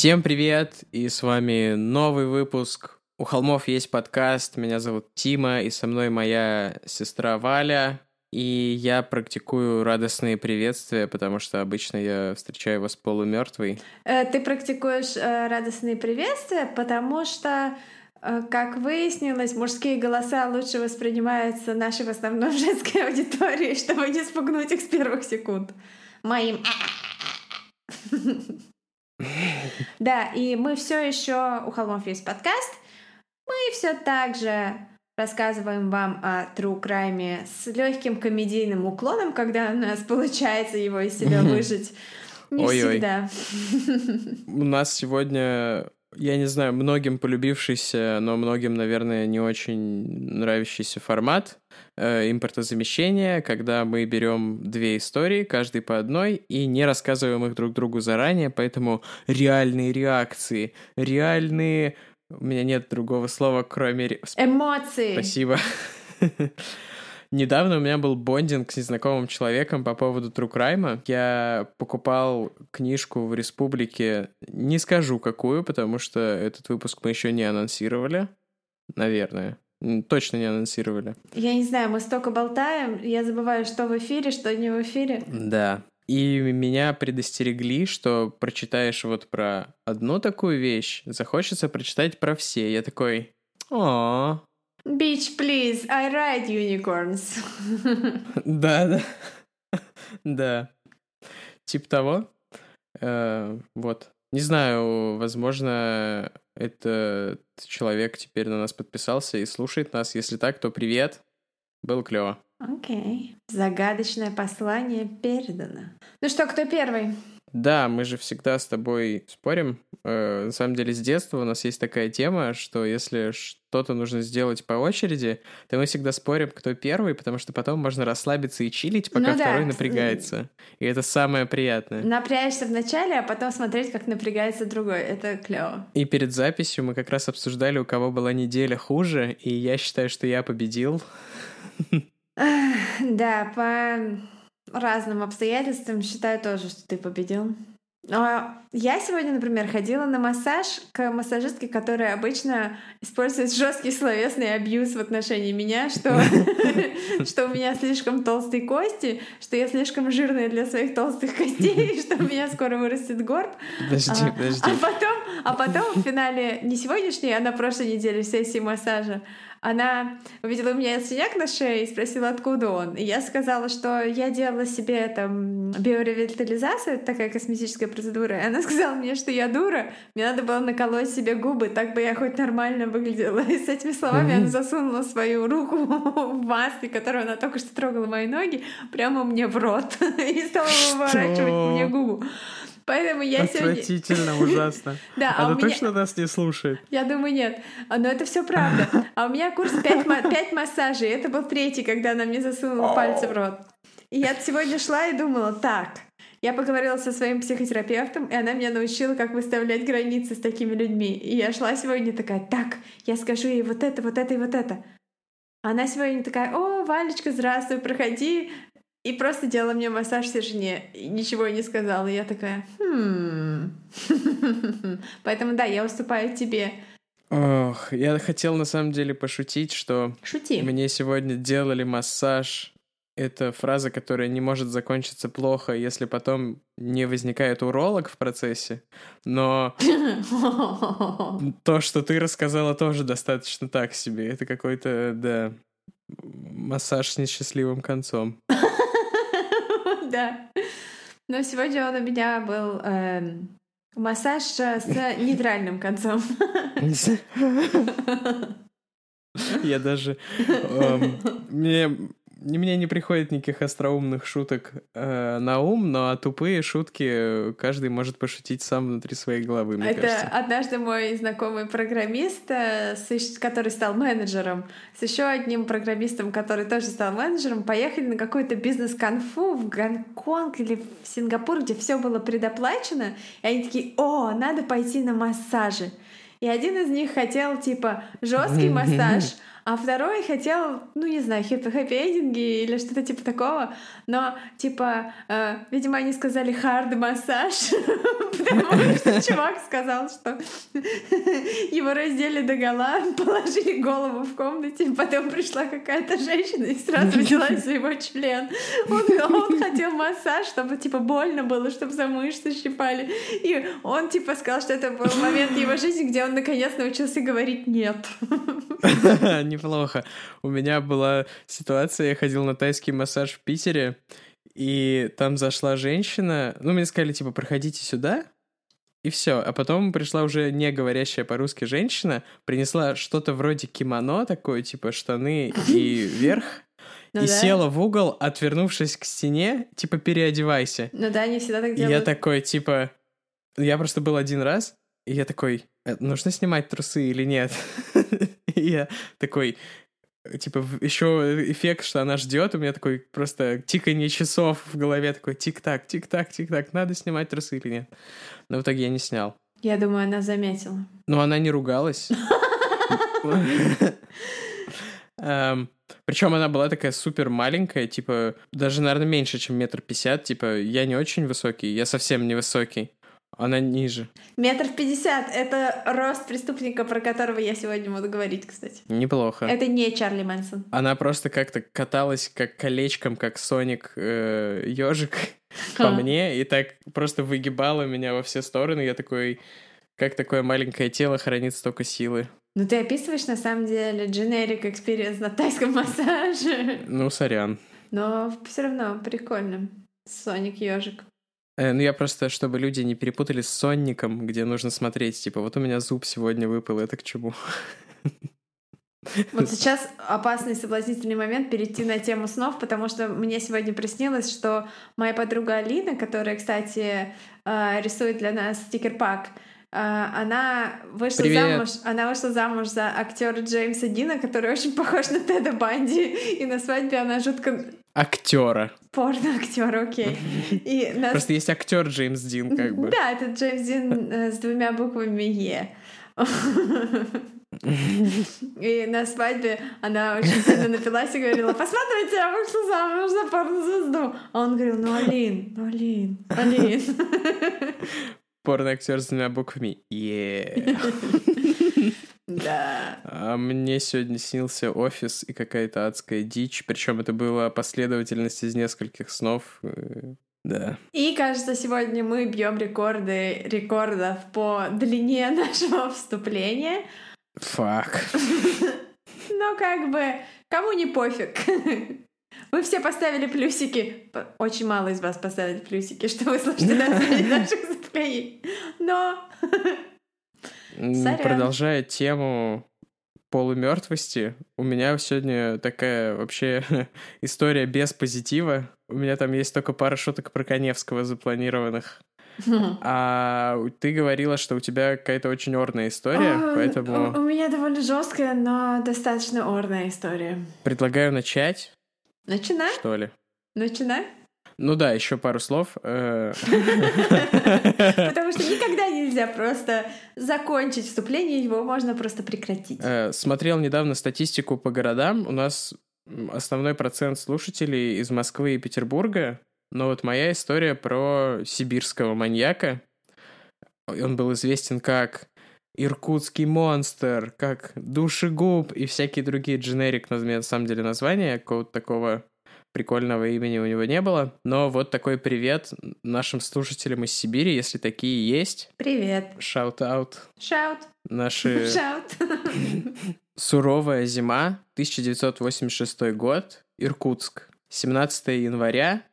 Всем привет, и с вами новый выпуск. У холмов есть подкаст, меня зовут Тима, и со мной моя сестра Валя. И я практикую радостные приветствия, потому что обычно я встречаю вас полумертвый. Э, ты практикуешь э, радостные приветствия, потому что э, как выяснилось, мужские голоса лучше воспринимаются нашей в основном женской аудитории, чтобы не спугнуть их с первых секунд. Моим Да, и мы все еще у холмов есть подкаст. Мы все так же рассказываем вам о True Crime с легким комедийным уклоном, когда у нас получается его из себя выжить. Не Ой-ой. всегда. У нас сегодня я не знаю, многим полюбившийся, но многим, наверное, не очень нравящийся формат э, импортозамещения, когда мы берем две истории, каждый по одной, и не рассказываем их друг другу заранее, поэтому реальные реакции, реальные... У меня нет другого слова, кроме... Эмоции. Спасибо. Недавно у меня был бондинг с незнакомым человеком по поводу Crime. Я покупал книжку в Республике, не скажу какую, потому что этот выпуск мы еще не анонсировали. Наверное. Точно не анонсировали. Я не знаю, мы столько болтаем, я забываю, что в эфире, что не в эфире. Да. И меня предостерегли, что прочитаешь вот про одну такую вещь, захочется прочитать про все. Я такой, о, Beach, please, I ride unicorns. Да, да. Да. Тип того. Э, вот. Не знаю, возможно, этот человек теперь на нас подписался и слушает нас. Если так, то привет. Было клево. Окей. Загадочное послание передано. Ну что, кто первый? Да, мы же всегда с тобой спорим. Э, на самом деле, с детства у нас есть такая тема, что если что-то нужно сделать по очереди, то мы всегда спорим, кто первый, потому что потом можно расслабиться и чилить, пока ну, второй да. напрягается. И это самое приятное. Напрячься вначале, а потом смотреть, как напрягается другой. Это клево. И перед записью мы как раз обсуждали, у кого была неделя хуже, и я считаю, что я победил. Да, по разным обстоятельствам считаю тоже, что ты победил. А, я сегодня, например, ходила на массаж к массажистке, которая обычно использует жесткий словесный абьюз в отношении меня, что, что у меня слишком толстые кости, что я слишком жирная для своих толстых костей, что у меня скоро вырастет горб. Подожди, а, подожди. А потом, а потом в финале, не сегодняшней, а на прошлой неделе сессии массажа, она увидела у меня синяк на шее и спросила, откуда он. И я сказала, что я делала себе там биоревитализацию, это такая косметическая процедура. И она сказала мне, что я дура, мне надо было наколоть себе губы, так бы я хоть нормально выглядела. И с этими словами она засунула свою руку в масле, которую она только что трогала мои ноги, прямо мне в рот и стала выворачивать мне губу. Поэтому я Отвратительно, сегодня... ужасно. Да, а Она меня... точно нас не слушает? Я думаю, нет. А, но это все правда. А у меня курс 5, 5 массажей. Это был третий, когда она мне засунула пальцы в рот. И я сегодня шла и думала, так, я поговорила со своим психотерапевтом, и она меня научила, как выставлять границы с такими людьми. И я шла сегодня такая, так, я скажу ей вот это, вот это и вот это. Она сегодня такая, о, Валечка, здравствуй, проходи, и просто делала мне массаж в тишине. И ничего не сказала. И я такая, хм. Поэтому да, я уступаю тебе. Ох, я хотел на самом деле пошутить, что Шути. мне сегодня делали массаж. Это фраза, которая не может закончиться плохо, если потом не возникает уролог в процессе. Но то, что ты рассказала, тоже достаточно так себе. Это какой-то, да, массаж с несчастливым концом. Да. Но сегодня он у меня был эм, массаж с нейтральным концом. Я даже... Эм, мне мне не приходит никаких остроумных шуток э, на ум, но тупые шутки каждый может пошутить сам внутри своей головы, мне Это кажется. однажды мой знакомый программист, э, который стал менеджером, с еще одним программистом, который тоже стал менеджером, поехали на какой-то бизнес-конфу в Гонконг или в Сингапур, где все было предоплачено, и они такие, о, надо пойти на массажи. И один из них хотел, типа, жесткий массаж, а второй хотел, ну, не знаю, хэппи-эндинги или что-то типа такого, но, типа, э, видимо, они сказали хард-массаж, потому что чувак сказал, что его раздели до гола, положили голову в комнате, потом пришла какая-то женщина и сразу взяла за его член. Он, он хотел массаж, чтобы, типа, больно было, чтобы за мышцы щипали. И он, типа, сказал, что это был момент его жизни, где он, наконец, научился говорить «нет». Неплохо. У меня была ситуация, я ходил на тайский массаж в Питере, и там зашла женщина, ну, мне сказали, типа, проходите сюда, и все. А потом пришла уже не говорящая по-русски женщина, принесла что-то вроде кимоно, такое, типа, штаны и верх, ну, и да. села в угол, отвернувшись к стене, типа, переодевайся. Ну да, не всегда так делают. я такой, типа, я просто был один раз, и я такой, «Э, нужно снимать трусы или нет? И я такой, типа, еще эффект, что она ждет, у меня такой просто тиканье часов в голове, такой тик-так, тик-так, тик-так, надо снимать трусы или нет. Но в итоге я не снял. Я думаю, она заметила. Но она не ругалась. Эм, Причем она была такая супер маленькая, типа, даже, наверное, меньше, чем метр пятьдесят. Типа, я не очень высокий, я совсем не высокий. Она ниже. Метр пятьдесят — это рост преступника, про которого я сегодня буду говорить, кстати. Неплохо. Это не Чарли Мэнсон. Она просто как-то каталась как колечком, как Соник э, ежик по мне, и так просто выгибала меня во все стороны. Я такой, как такое маленькое тело хранит столько силы. Ну, ты описываешь, на самом деле, generic experience на тайском массаже. Ну, сорян. Но все равно прикольно. Соник ежик. Э, ну, я просто, чтобы люди не перепутали с сонником, где нужно смотреть, типа, вот у меня зуб сегодня выпал, это к чему? Вот сейчас опасный соблазнительный момент перейти на тему снов, потому что мне сегодня приснилось, что моя подруга Алина, которая, кстати, э, рисует для нас стикер-пак, она вышла Привет. замуж, она вышла замуж за актера Джеймса Дина, который очень похож на Теда Банди, и на свадьбе она жутко актера. Порно-актер, окей. И нас... Просто есть актер Джеймс Дин, как бы. Да, это Джеймс Дин э, с двумя буквами Е. И на свадьбе она очень сильно напилась и говорила, посмотрите, я вышла замуж за порнозвезду. А он говорил, ну, Алин, ну, Алин, Алин. Порно-актер с двумя буквами. Е. Да. А мне сегодня снился офис и какая-то адская дичь. Причем это была последовательность из нескольких снов. Э, да. И кажется, сегодня мы бьем рекорды рекордов по длине нашего вступления. Фак. Но как бы кому не пофиг. Вы все поставили плюсики. Очень мало из вас поставили плюсики, что вы слушаете наших вступлений. Но. Продолжая тему полумертвости, у меня сегодня такая вообще история без позитива. У меня там есть только пара шуток про Коневского запланированных. А ты говорила, что у тебя какая-то очень орная история, а, поэтому... У меня довольно жесткая, но достаточно орная история. Предлагаю начать. Начинай. Что ли? Начинай. Ну да, еще пару слов. Э. Потому что никогда нельзя просто закончить вступление, его можно просто прекратить. Э, смотрел недавно статистику по городам. У нас основной процент слушателей из Москвы и Петербурга. Но вот моя история про сибирского маньяка. Он был известен как Иркутский монстр, как душегуб и всякие другие дженерик, на самом деле, названия какого-то такого прикольного имени у него не было. Но вот такой привет нашим слушателям из Сибири, если такие есть. Привет. Shout-out. Shout. Наши... Shout. Суровая зима, 1986 год, Иркутск. 17 января,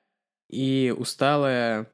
и усталая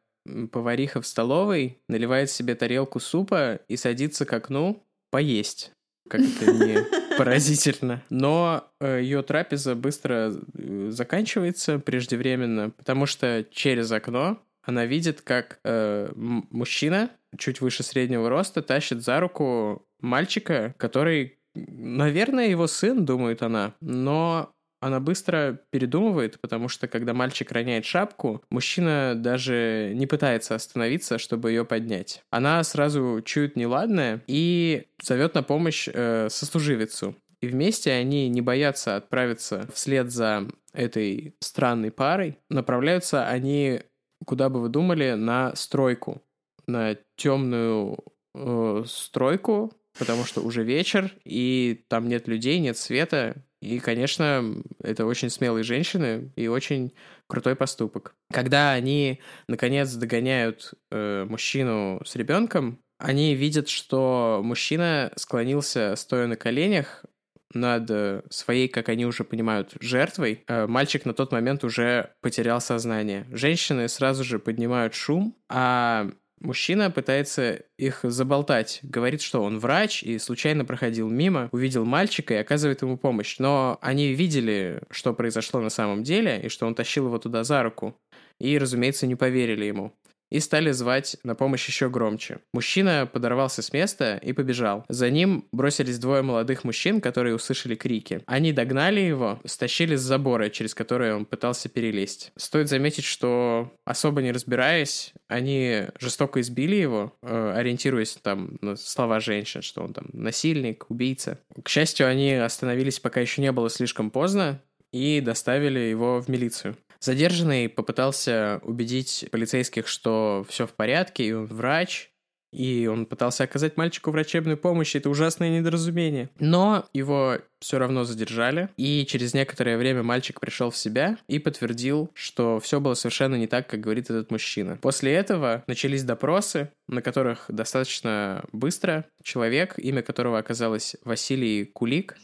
повариха в столовой наливает себе тарелку супа и садится к окну поесть. Как это не поразительно. Но э, ее трапеза быстро э, заканчивается преждевременно, потому что через окно она видит, как э, мужчина чуть выше среднего роста тащит за руку мальчика, который, наверное, его сын, думает она, но она быстро передумывает, потому что когда мальчик роняет шапку, мужчина даже не пытается остановиться, чтобы ее поднять. Она сразу чует неладное и зовет на помощь э, сослуживицу. И вместе они не боятся отправиться вслед за этой странной парой. Направляются они, куда бы вы думали, на стройку. На темную э, стройку, потому что уже вечер, и там нет людей, нет света. И, конечно, это очень смелые женщины и очень крутой поступок. Когда они, наконец, догоняют э, мужчину с ребенком, они видят, что мужчина склонился, стоя на коленях, над э, своей, как они уже понимают, жертвой. Э, мальчик на тот момент уже потерял сознание. Женщины сразу же поднимают шум, а Мужчина пытается их заболтать, говорит, что он врач и случайно проходил мимо, увидел мальчика и оказывает ему помощь. Но они видели, что произошло на самом деле, и что он тащил его туда за руку. И, разумеется, не поверили ему и стали звать на помощь еще громче. Мужчина подорвался с места и побежал. За ним бросились двое молодых мужчин, которые услышали крики. Они догнали его, стащили с забора, через который он пытался перелезть. Стоит заметить, что особо не разбираясь, они жестоко избили его, э, ориентируясь там на слова женщин, что он там насильник, убийца. К счастью, они остановились, пока еще не было слишком поздно, и доставили его в милицию. Задержанный попытался убедить полицейских, что все в порядке, и он врач, и он пытался оказать мальчику врачебную помощь, это ужасное недоразумение. Но его все равно задержали, и через некоторое время мальчик пришел в себя и подтвердил, что все было совершенно не так, как говорит этот мужчина. После этого начались допросы, на которых достаточно быстро человек, имя которого оказалось Василий Кулик,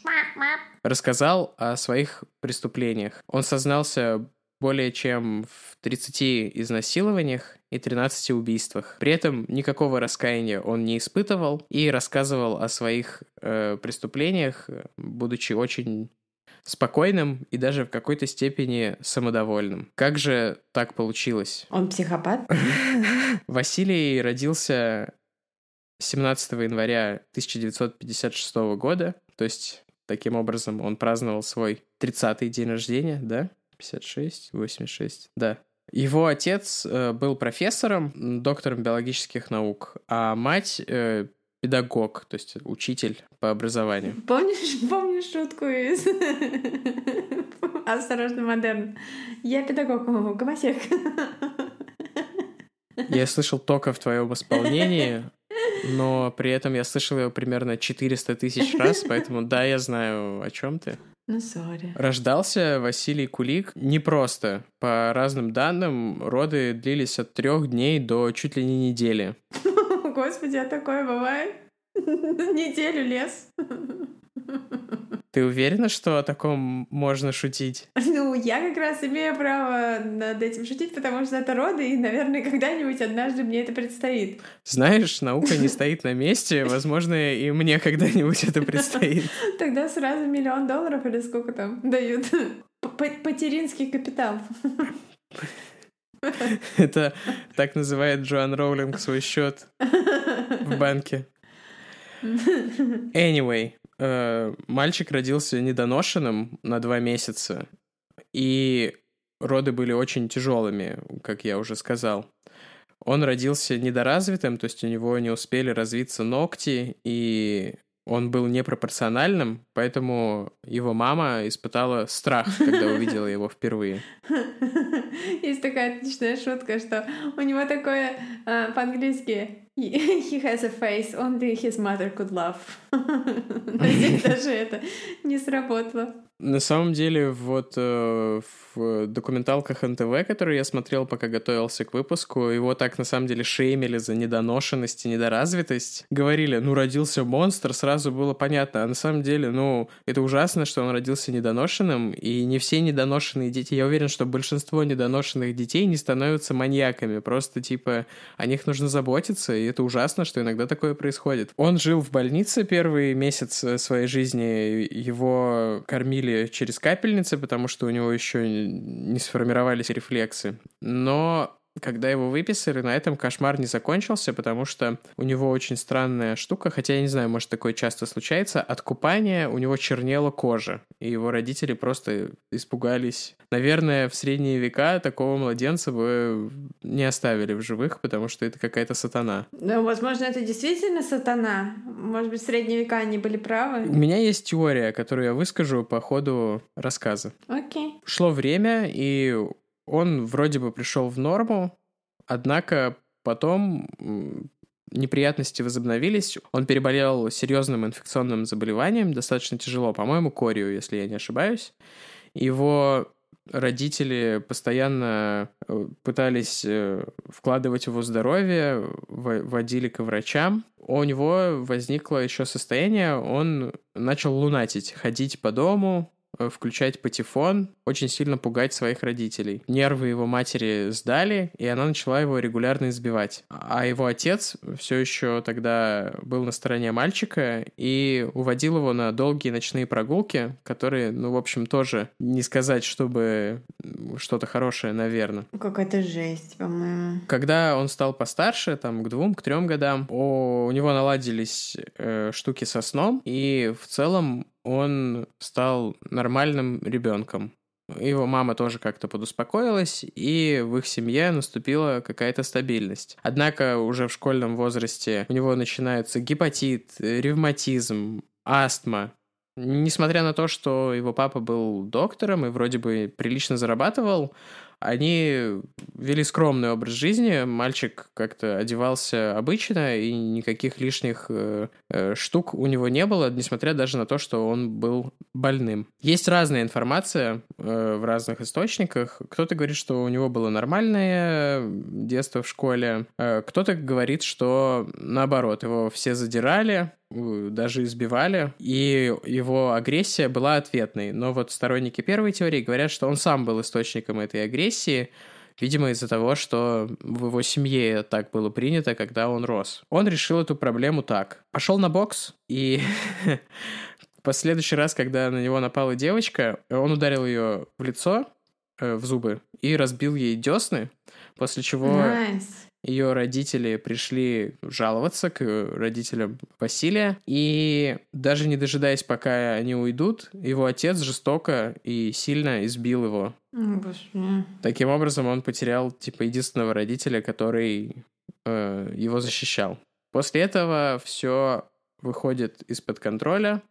рассказал о своих преступлениях. Он сознался более чем в 30 изнасилованиях и 13 убийствах. При этом никакого раскаяния он не испытывал и рассказывал о своих э, преступлениях, будучи очень спокойным и даже в какой-то степени самодовольным. Как же так получилось? Он психопат? Василий родился 17 января 1956 года, то есть таким образом он праздновал свой 30-й день рождения, да? 56, 86, да. Его отец э, был профессором, доктором биологических наук, а мать э, педагог, то есть учитель по образованию. Помнишь, помнишь шутку из «Осторожно, модерн»? Я педагог, гомосек. Я слышал только в твоем исполнении, но при этом я слышал его примерно 400 тысяч раз, поэтому да, я знаю, о чем ты. Ну, сори. Рождался Василий Кулик непросто. По разным данным, роды длились от трех дней до чуть ли не недели. Господи, а такое бывает? Неделю лес. Ты уверена, что о таком можно шутить? Ну, я как раз имею право над этим шутить, потому что это роды, и, наверное, когда-нибудь однажды мне это предстоит. Знаешь, наука не стоит на месте, возможно, и мне когда-нибудь это предстоит. Тогда сразу миллион долларов или сколько там дают? Потеринский капитал. Это так называет Джоан Роулинг свой счет в банке. Anyway, э, мальчик родился недоношенным на два месяца, и роды были очень тяжелыми, как я уже сказал. Он родился недоразвитым, то есть у него не успели развиться ногти, и он был непропорциональным, поэтому его мама испытала страх, когда увидела его впервые. Есть такая отличная шутка, что у него такое э, по-английски He has a face only his mother could love. Надеюсь, даже это не сработало. На самом деле, вот э, в документалках НТВ, которые я смотрел, пока готовился к выпуску, его так на самом деле шеймили за недоношенность и недоразвитость. Говорили, ну, родился монстр, сразу было понятно. А на самом деле, ну, это ужасно, что он родился недоношенным, и не все недоношенные дети. Я уверен, что большинство недоношенных детей не становятся маньяками. Просто, типа, о них нужно заботиться, и это ужасно, что иногда такое происходит. Он жил в больнице первый месяц э, своей жизни, его кормили через капельницы, потому что у него еще не сформировались рефлексы. Но когда его выписали, на этом кошмар не закончился, потому что у него очень странная штука, хотя я не знаю, может такое часто случается, от купания у него чернела кожа, и его родители просто испугались. Наверное, в средние века такого младенца бы не оставили в живых, потому что это какая-то сатана. Ну, возможно, это действительно сатана. Может быть, в средние века они были правы. У меня есть теория, которую я выскажу по ходу рассказа. Окей. Шло время, и он вроде бы пришел в норму, однако потом неприятности возобновились. Он переболел серьезным инфекционным заболеванием, достаточно тяжело, по-моему, корию, если я не ошибаюсь. Его родители постоянно э, пытались э, вкладывать его здоровье, водили к врачам. У него возникло еще состояние, он начал лунатить, ходить по дому, включать патефон, очень сильно пугать своих родителей. Нервы его матери сдали, и она начала его регулярно избивать. А его отец все еще тогда был на стороне мальчика и уводил его на долгие ночные прогулки, которые, ну, в общем, тоже не сказать, чтобы что-то хорошее, наверное. Какая-то жесть, по-моему. Когда он стал постарше, там, к двум, к трем годам, у, у него наладились э, штуки со сном, и в целом он стал нормальным ребенком. Его мама тоже как-то подуспокоилась, и в их семье наступила какая-то стабильность. Однако уже в школьном возрасте у него начинается гепатит, ревматизм, астма. Несмотря на то, что его папа был доктором и вроде бы прилично зарабатывал, они вели скромный образ жизни, мальчик как-то одевался обычно, и никаких лишних э, э, штук у него не было, несмотря даже на то, что он был больным. Есть разная информация э, в разных источниках. Кто-то говорит, что у него было нормальное детство в школе, э, кто-то говорит, что наоборот, его все задирали, даже избивали, и его агрессия была ответной. Но вот сторонники первой теории говорят, что он сам был источником этой агрессии, видимо, из-за того, что в его семье так было принято, когда он рос. Он решил эту проблему так. Пошел на бокс, и в следующий раз, когда на него напала девочка, он ударил ее в лицо, э, в зубы, и разбил ей десны, после чего... Nice ее родители пришли жаловаться к родителям Василия, и даже не дожидаясь, пока они уйдут, его отец жестоко и сильно избил его. Господи. Таким образом, он потерял, типа, единственного родителя, который э, его защищал. После этого все выходит из-под контроля,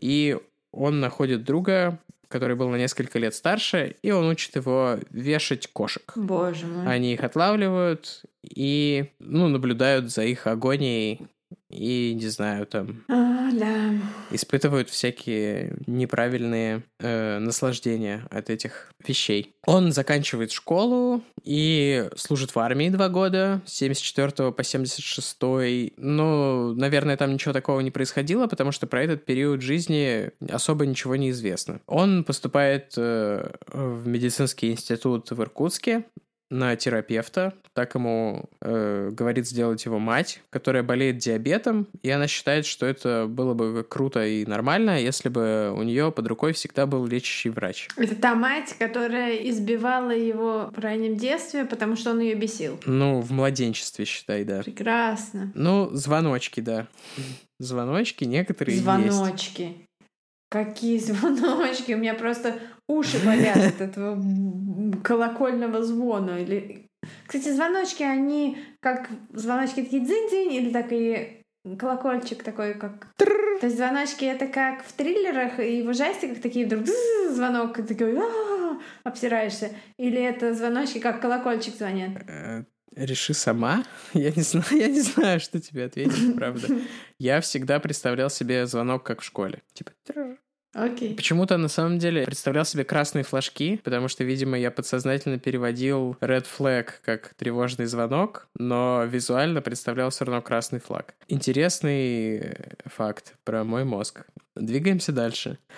и он находит друга, который был на несколько лет старше, и он учит его вешать кошек. Боже мой. Они их отлавливают и, ну, наблюдают за их агонией и, не знаю, там... А, да. Испытывают всякие неправильные э, наслаждения от этих вещей. Он заканчивает школу и служит в армии два года, с 74 по 76. Ну, наверное, там ничего такого не происходило, потому что про этот период жизни особо ничего не известно. Он поступает э, в медицинский институт в Иркутске, на терапевта, так ему э, говорит сделать его мать, которая болеет диабетом, и она считает, что это было бы круто и нормально, если бы у нее под рукой всегда был лечащий врач. Это та мать, которая избивала его в раннем детстве, потому что он ее бесил. Ну, в младенчестве, считай, да. Прекрасно. Ну, звоночки, да. Звоночки некоторые Звоночки. Есть. Какие звоночки? У меня просто уши болят от этого колокольного звона. Или... Кстати, звоночки, они как звоночки такие дзынь-дзынь, или так и колокольчик такой, как... То есть звоночки это как в триллерах и в ужастиках такие вдруг звонок, и такой обсираешься. Или это звоночки как колокольчик звонят? Э, реши сама. Я не знаю, я не знаю, что тебе ответить, правда. Я всегда представлял себе звонок как в школе. Типа... Окей. Почему-то на самом деле представлял себе красные флажки, потому что, видимо, я подсознательно переводил red flag как тревожный звонок, но визуально представлял все равно красный флаг. Интересный факт про мой мозг. Двигаемся дальше.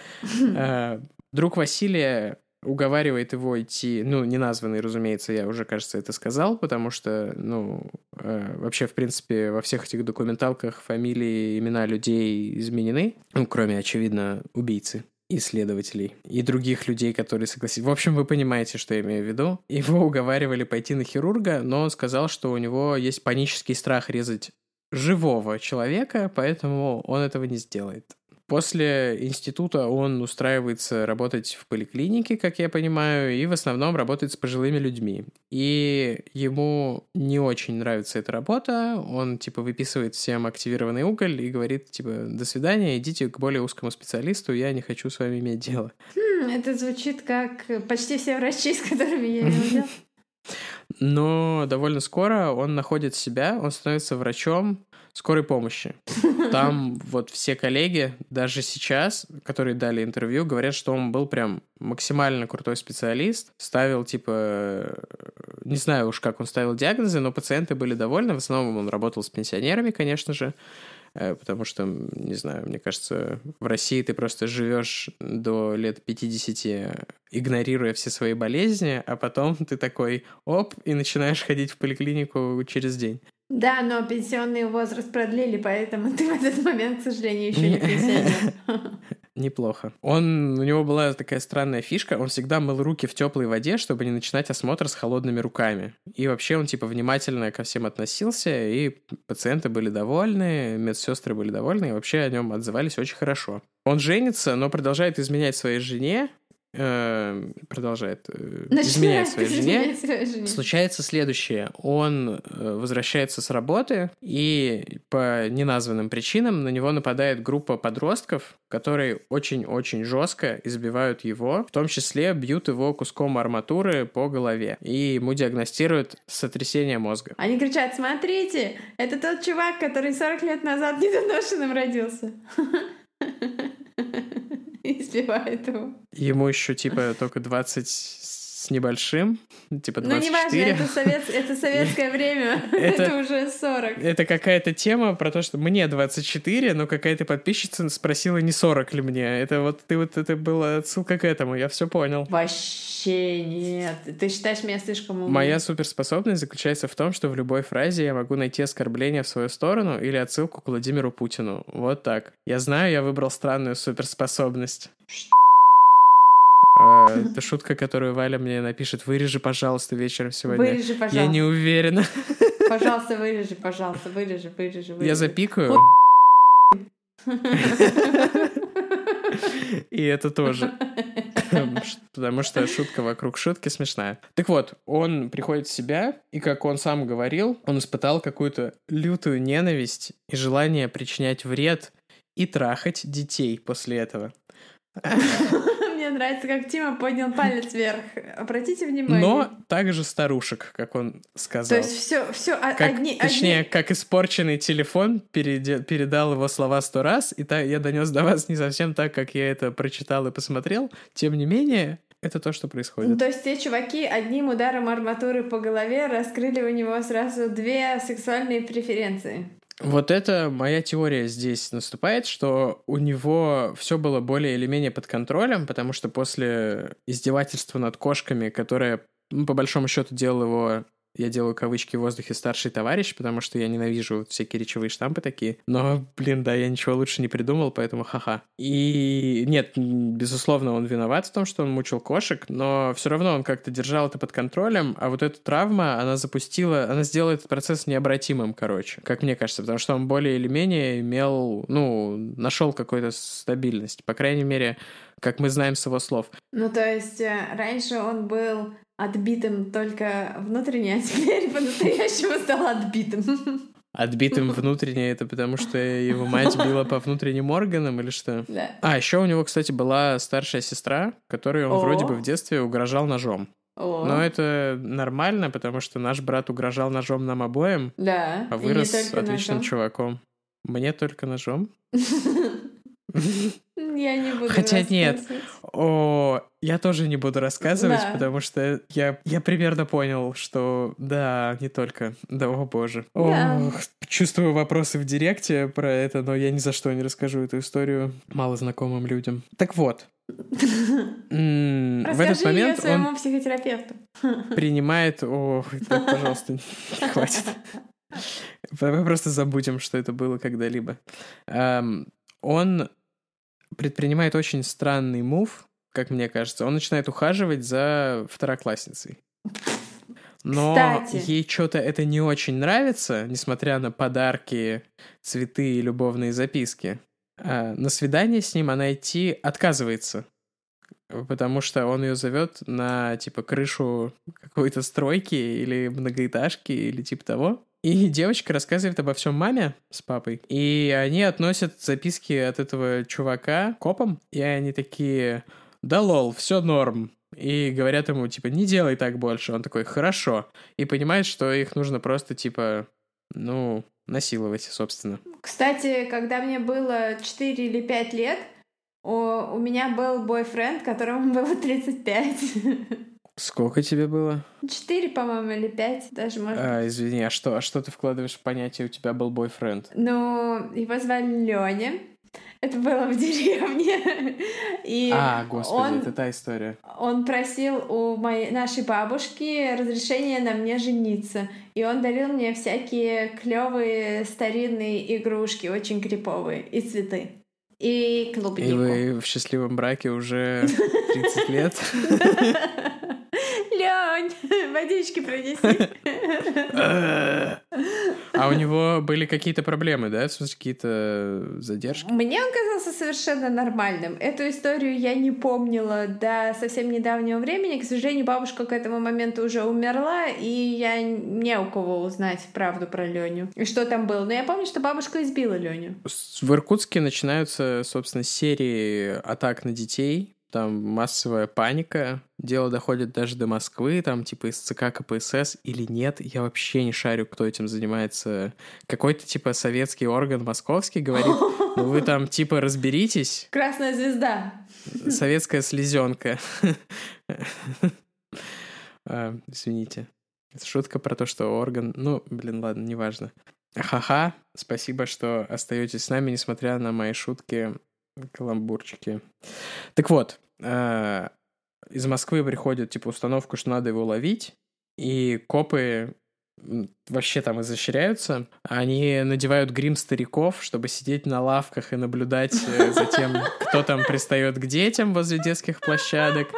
Э, друг Василия уговаривает его идти, ну, не названный, разумеется, я уже, кажется, это сказал, потому что, ну, э, вообще, в принципе, во всех этих документалках фамилии, имена людей изменены, ну, кроме, очевидно, убийцы. исследователей и других людей, которые согласились. В общем, вы понимаете, что я имею в виду. Его уговаривали пойти на хирурга, но он сказал, что у него есть панический страх резать живого человека, поэтому он этого не сделает. После института он устраивается работать в поликлинике, как я понимаю, и в основном работает с пожилыми людьми. И ему не очень нравится эта работа, он типа выписывает всем активированный уголь и говорит типа «до свидания, идите к более узкому специалисту, я не хочу с вами иметь дело». Хм, это звучит как почти все врачи, с которыми я имел дело. Но довольно скоро он находит себя, он становится врачом, скорой помощи. Там вот все коллеги, даже сейчас, которые дали интервью, говорят, что он был прям максимально крутой специалист, ставил типа, не знаю уж как он ставил диагнозы, но пациенты были довольны, в основном он работал с пенсионерами, конечно же, э, потому что, не знаю, мне кажется, в России ты просто живешь до лет 50, игнорируя все свои болезни, а потом ты такой, оп, и начинаешь ходить в поликлинику через день. Да, но пенсионный возраст продлили, поэтому ты в этот момент, к сожалению, еще не пенсионер. Неплохо. Он, у него была такая странная фишка, он всегда мыл руки в теплой воде, чтобы не начинать осмотр с холодными руками. И вообще он, типа, внимательно ко всем относился, и пациенты были довольны, медсестры были довольны, и вообще о нем отзывались очень хорошо. Он женится, но продолжает изменять своей жене, Эм, продолжает э, изменять своей жене. своей жене. Случается следующее. Он э, возвращается с работы, и по неназванным причинам на него нападает группа подростков, которые очень-очень жестко избивают его, в том числе бьют его куском арматуры по голове, и ему диагностируют сотрясение мозга. Они кричат, смотрите, это тот чувак, который 40 лет назад недоношенным родился. избивает его. Ему еще типа только 20 с небольшим, типа 24. Ну, неважно, это, совет, это советское время, это, это уже 40. Это какая-то тема про то, что мне 24, но какая-то подписчица спросила, не 40 ли мне. Это вот, ты вот, это была отсылка к этому, я все понял. Вообще нет. Ты считаешь меня слишком умным? Моя суперспособность заключается в том, что в любой фразе я могу найти оскорбление в свою сторону или отсылку к Владимиру Путину. Вот так. Я знаю, я выбрал странную суперспособность. А, это шутка, которую Валя мне напишет. Вырежи, пожалуйста, вечером сегодня. Вырежи, пожалуйста. Я не уверена. Пожалуйста, вырежи, пожалуйста, вырежи, вырежи, вырежи. Я запикаю. И это тоже. Потому что шутка вокруг шутки смешная. Так вот, он приходит в себя, и как он сам говорил, он испытал какую-то лютую ненависть и желание причинять вред и трахать детей после этого мне нравится, как Тима поднял палец вверх. Обратите внимание. Но также старушек, как он сказал. То есть все, все как, одни, Точнее, одни... как испорченный телефон переде, передал его слова сто раз, и та, я донес до вас не совсем так, как я это прочитал и посмотрел. Тем не менее, это то, что происходит. Ну, то есть те чуваки одним ударом арматуры по голове раскрыли у него сразу две сексуальные преференции. Вот это моя теория здесь наступает, что у него все было более или менее под контролем, потому что после издевательства над кошками, которое ну, по большому счету делал его я делаю кавычки в воздухе старший товарищ, потому что я ненавижу всякие речевые штампы такие. Но, блин, да, я ничего лучше не придумал, поэтому ха-ха. И нет, безусловно, он виноват в том, что он мучил кошек, но все равно он как-то держал это под контролем, а вот эта травма, она запустила, она сделала этот процесс необратимым, короче, как мне кажется, потому что он более или менее имел, ну, нашел какую-то стабильность, по крайней мере, как мы знаем с его слов. Ну, то есть э, раньше он был отбитым только внутренне, а теперь по-настоящему стал отбитым. Отбитым внутренне это потому, что его мать била по внутренним органам или что? Да. А, еще у него, кстати, была старшая сестра, которой он О. вроде бы в детстве угрожал ножом. О. Но это нормально, потому что наш брат угрожал ножом нам обоим, да. а вырос отличным ножом. чуваком. Мне только ножом. Я не буду Хотя нет. О, я тоже не буду рассказывать, да. потому что я, я примерно понял, что да, не только. Да, о боже. Да. Ох, чувствую вопросы в директе про это, но я ни за что не расскажу эту историю мало знакомым людям. Так вот. В этот момент своему он психотерапевту. Принимает... О, так, пожалуйста, хватит. Мы просто забудем, что это было когда-либо. Он предпринимает очень странный мув, как мне кажется. Он начинает ухаживать за второклассницей. Но Кстати. ей что-то это не очень нравится, несмотря на подарки, цветы и любовные записки. А на свидание с ним она идти отказывается. Потому что он ее зовет на типа крышу какой-то стройки или многоэтажки или типа того. И девочка рассказывает обо всем маме с папой. И они относят записки от этого чувака копам. И они такие, да лол, все норм. И говорят ему, типа, не делай так больше. Он такой, хорошо. И понимает, что их нужно просто, типа, ну, насиловать, собственно. Кстати, когда мне было 4 или 5 лет, у, у меня был бойфренд, которому было 35. Сколько тебе было? 4, по-моему, или 5, даже, может быть. А, извини, а что, а что ты вкладываешь в понятие «у тебя был бойфренд»? Ну, его звали Леня. Это было в деревне. И а, господи, он, это та история. он просил у моей, нашей бабушки разрешения на мне жениться. И он дарил мне всякие клевые старинные игрушки, очень криповые, и цветы. И клубнику. И вы в счастливом браке уже 30 лет? Лень, водички принеси. А у него были какие-то проблемы, да? Какие-то задержки? Мне он казался совершенно нормальным. Эту историю я не помнила до совсем недавнего времени. К сожалению, бабушка к этому моменту уже умерла, и я не у кого узнать правду про Леню. И что там было. Но я помню, что бабушка избила Леню. В Иркутске начинаются, собственно, серии атак на детей. Там массовая паника. Дело доходит даже до Москвы, там типа из ЦК КПСС или нет. Я вообще не шарю, кто этим занимается. Какой-то типа советский орган московский говорит, ну вы там типа разберитесь. Красная звезда. Советская слезенка. А, извините. Шутка про то, что орган... Ну, блин, ладно, неважно. Ха-ха, спасибо, что остаетесь с нами, несмотря на мои шутки, каламбурчики. Так вот, э, из Москвы приходит, типа, установка, что надо его ловить, и копы вообще там изощряются. Они надевают грим стариков, чтобы сидеть на лавках и наблюдать э, за тем, кто там пристает к детям возле детских площадок.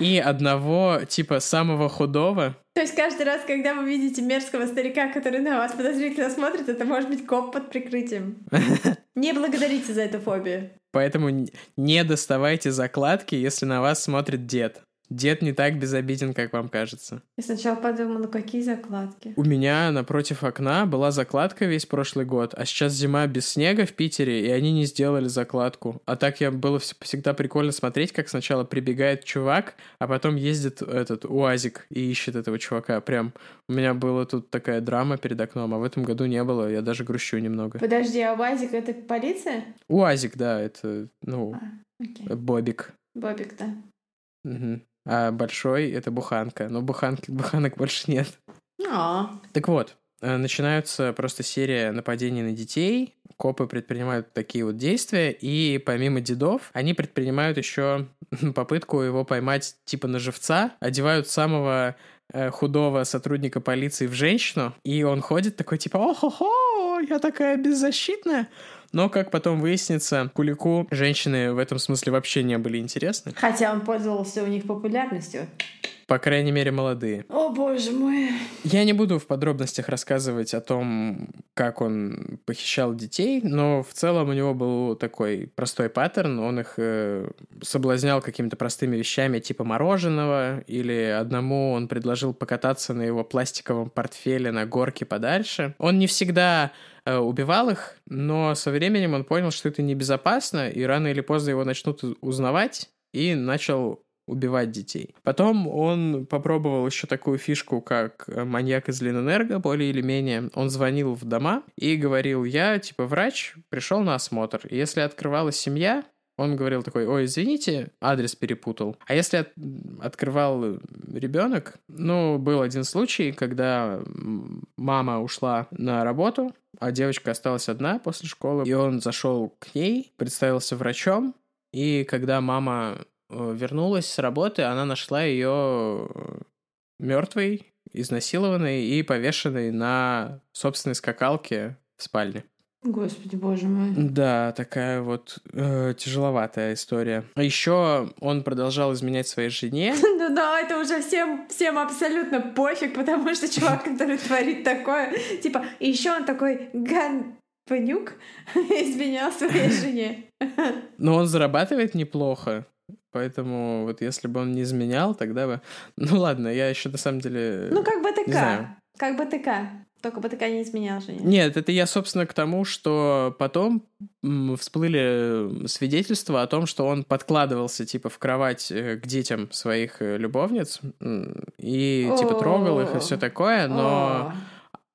И одного, типа, самого худого. То есть каждый раз, когда вы видите мерзкого старика, который на вас подозрительно смотрит, это может быть коп под прикрытием. Не благодарите за эту фобию. Поэтому не доставайте закладки, если на вас смотрит дед. Дед не так безобиден, как вам кажется. Я сначала подумала, какие закладки. У меня напротив окна была закладка весь прошлый год, а сейчас зима без снега в Питере, и они не сделали закладку. А так я было всегда прикольно смотреть, как сначала прибегает чувак, а потом ездит этот УАЗик и ищет этого чувака. Прям у меня была тут такая драма перед окном, а в этом году не было, я даже грущу немного. Подожди, а УАЗик это полиция? УАЗик, да, это, ну, А, окей. Бобик. Бобик, да. Мгм. А большой — это буханка. Но буханки, буханок больше нет. А, Так вот, э, начинаются просто серия нападений на детей. Копы предпринимают такие вот действия, и помимо дедов, они предпринимают еще попытку его поймать типа на живца, одевают самого э, худого сотрудника полиции в женщину, и он ходит такой типа «О-хо-хо, я такая беззащитная». Но, как потом выяснится, Кулику женщины в этом смысле вообще не были интересны. хотя он пользовался у них популярностью. По крайней мере, молодые. О, боже мой. Я не буду в подробностях рассказывать о том, как он похищал детей, но в целом у него был такой простой паттерн. Он их э, соблазнял какими-то простыми вещами типа мороженого, или одному он предложил покататься на его пластиковом портфеле на горке подальше. Он не всегда убивал их, но со временем он понял, что это небезопасно, и рано или поздно его начнут узнавать, и начал убивать детей. Потом он попробовал еще такую фишку, как э, маньяк из Ленэнерго, более или менее. Он звонил в дома и говорил, я, типа, врач, пришел на осмотр. Если открывалась семья, он говорил такой, ой, извините, адрес перепутал. А если от- открывал ребенок, ну, был один случай, когда мама ушла на работу, а девочка осталась одна после школы, и он зашел к ней, представился врачом, и когда мама э, вернулась с работы, она нашла ее мертвой, изнасилованной и повешенной на собственной скакалке в спальне. Господи, боже мой. Да, такая вот э, тяжеловатая история. А еще он продолжал изменять своей жене. Ну да, это уже всем, всем абсолютно пофиг, потому что чувак, который творит такое, типа, и еще он такой ган Панюк изменял своей жене. Но он зарабатывает неплохо. Поэтому вот если бы он не изменял, тогда бы... Ну ладно, я еще на самом деле... Ну как БТК. Как БТК. Только БТК не изменял жене. Нет, это я, собственно, к тому, что потом всплыли свидетельства о том, что он подкладывался, типа, в кровать э, к детям своих э, любовниц и, типа, трогал их и все такое, но...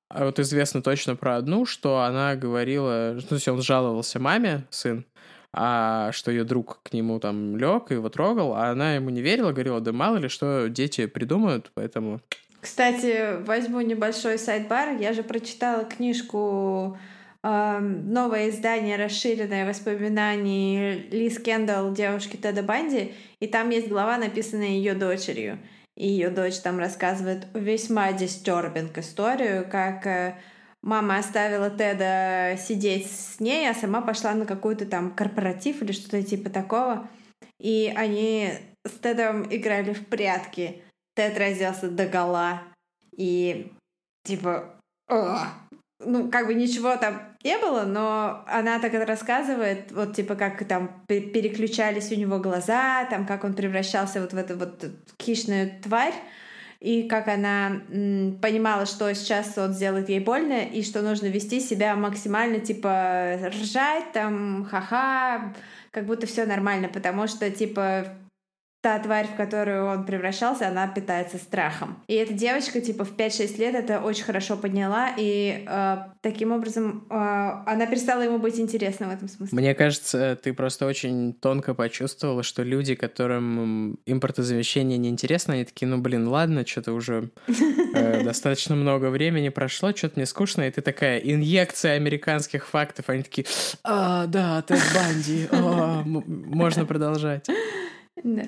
А вот известно точно про одну, что она говорила, ну, то есть он жаловался маме, сын, а что ее друг к нему там лег и его трогал, а она ему не верила, говорила, да мало ли что дети придумают, поэтому... Кстати, возьму небольшой сайт-бар. Я же прочитала книжку э, новое издание расширенное воспоминаний Лиз Кендалл девушки Теда Банди, и там есть глава, написанная ее дочерью. И ее дочь там рассказывает весьма дистербинг историю, как э, мама оставила Теда сидеть с ней, а сама пошла на какой-то там корпоратив или что-то типа такого. И они с Тедом играли в прятки. Тед разделся до гола. И типа... Ugh. Ну, как бы ничего там не было, но она так это рассказывает, вот типа как там переключались у него глаза, там как он превращался вот в эту вот хищную тварь и как она понимала, что сейчас он сделает ей больно, и что нужно вести себя максимально, типа, ржать, там, ха-ха, как будто все нормально, потому что, типа, та тварь, в которую он превращался, она питается страхом. И эта девочка, типа, в 5-6 лет это очень хорошо подняла, и э, таким образом э, она перестала ему быть интересна в этом смысле. Мне кажется, ты просто очень тонко почувствовала, что люди, которым импортозамещение неинтересно, они такие, ну, блин, ладно, что-то уже э, достаточно много времени прошло, что-то мне скучно, и ты такая, инъекция американских фактов, они такие, а, да, Тед Банди, а, можно продолжать. Да.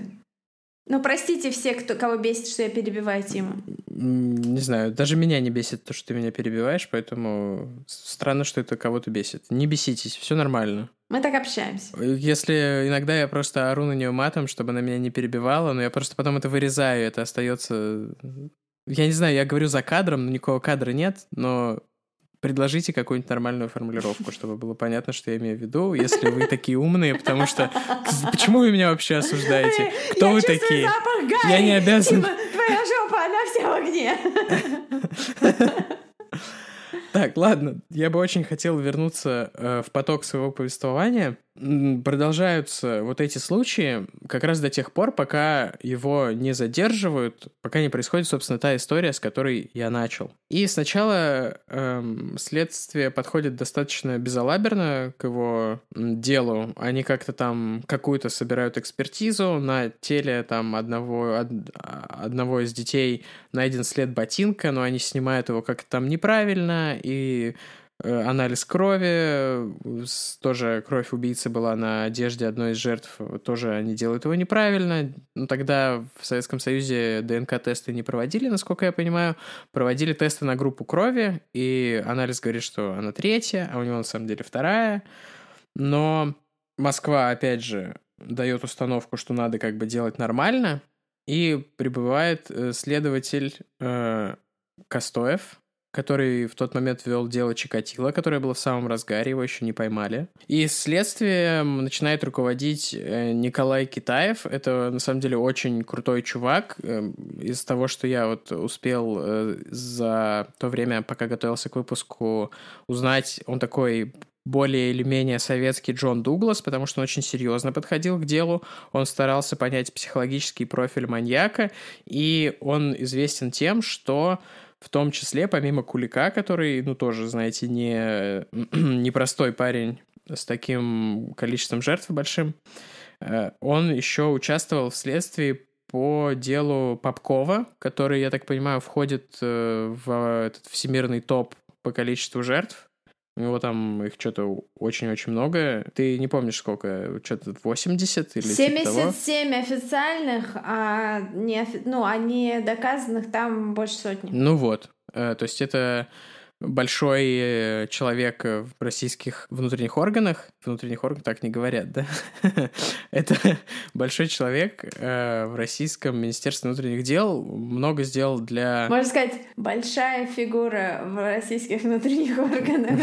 Ну, простите все, кто, кого бесит, что я перебиваю Тиму. Не знаю, даже меня не бесит то, что ты меня перебиваешь, поэтому странно, что это кого-то бесит. Не беситесь, все нормально. Мы так общаемся. Если иногда я просто ору на нее матом, чтобы она меня не перебивала, но я просто потом это вырезаю, это остается... Я не знаю, я говорю за кадром, но никакого кадра нет, но предложите какую-нибудь нормальную формулировку, чтобы было понятно, что я имею в виду, если вы такие умные, потому что почему вы меня вообще осуждаете? Кто я вы такие? Запах Гарри. Я не обязан. Типа, твоя жопа, она вся в огне. Так, ладно, я бы очень хотел вернуться э, в поток своего повествования. Продолжаются вот эти случаи как раз до тех пор, пока его не задерживают, пока не происходит, собственно, та история, с которой я начал. И сначала эм, следствие подходит достаточно безалаберно к его делу. Они как-то там какую-то собирают экспертизу на теле там одного, од, одного из детей найден след ботинка, но они снимают его как-то там неправильно, и анализ крови, тоже кровь убийцы была на одежде одной из жертв, тоже они делают его неправильно. Ну, тогда в Советском Союзе ДНК-тесты не проводили, насколько я понимаю. Проводили тесты на группу крови, и анализ говорит, что она третья, а у него на самом деле вторая. Но Москва, опять же, дает установку, что надо как бы делать нормально, и прибывает э, следователь э, Костоев, который в тот момент вел дело Чикатило, которое было в самом разгаре, его еще не поймали. И следствием начинает руководить э, Николай Китаев. Это, на самом деле, очень крутой чувак. Эм, из того, что я вот успел э, за то время, пока готовился к выпуску, узнать, он такой более или менее советский Джон Дуглас, потому что он очень серьезно подходил к делу, он старался понять психологический профиль маньяка, и он известен тем, что в том числе, помимо Кулика, который, ну, тоже, знаете, не, не простой парень с таким количеством жертв большим, э, он еще участвовал в следствии по делу Попкова, который, я так понимаю, входит э, в этот всемирный топ по количеству жертв. У него там их что-то очень-очень много. Ты не помнишь, сколько? Что-то 80 или 77 типа официальных, а не, ну, а не доказанных там больше сотни. Ну вот. Э, то есть это большой э, человек в российских внутренних органах. Внутренних органах так не говорят, да? Это большой человек э, в российском Министерстве внутренних дел. Много сделал для... Можно сказать, большая фигура в российских внутренних органах.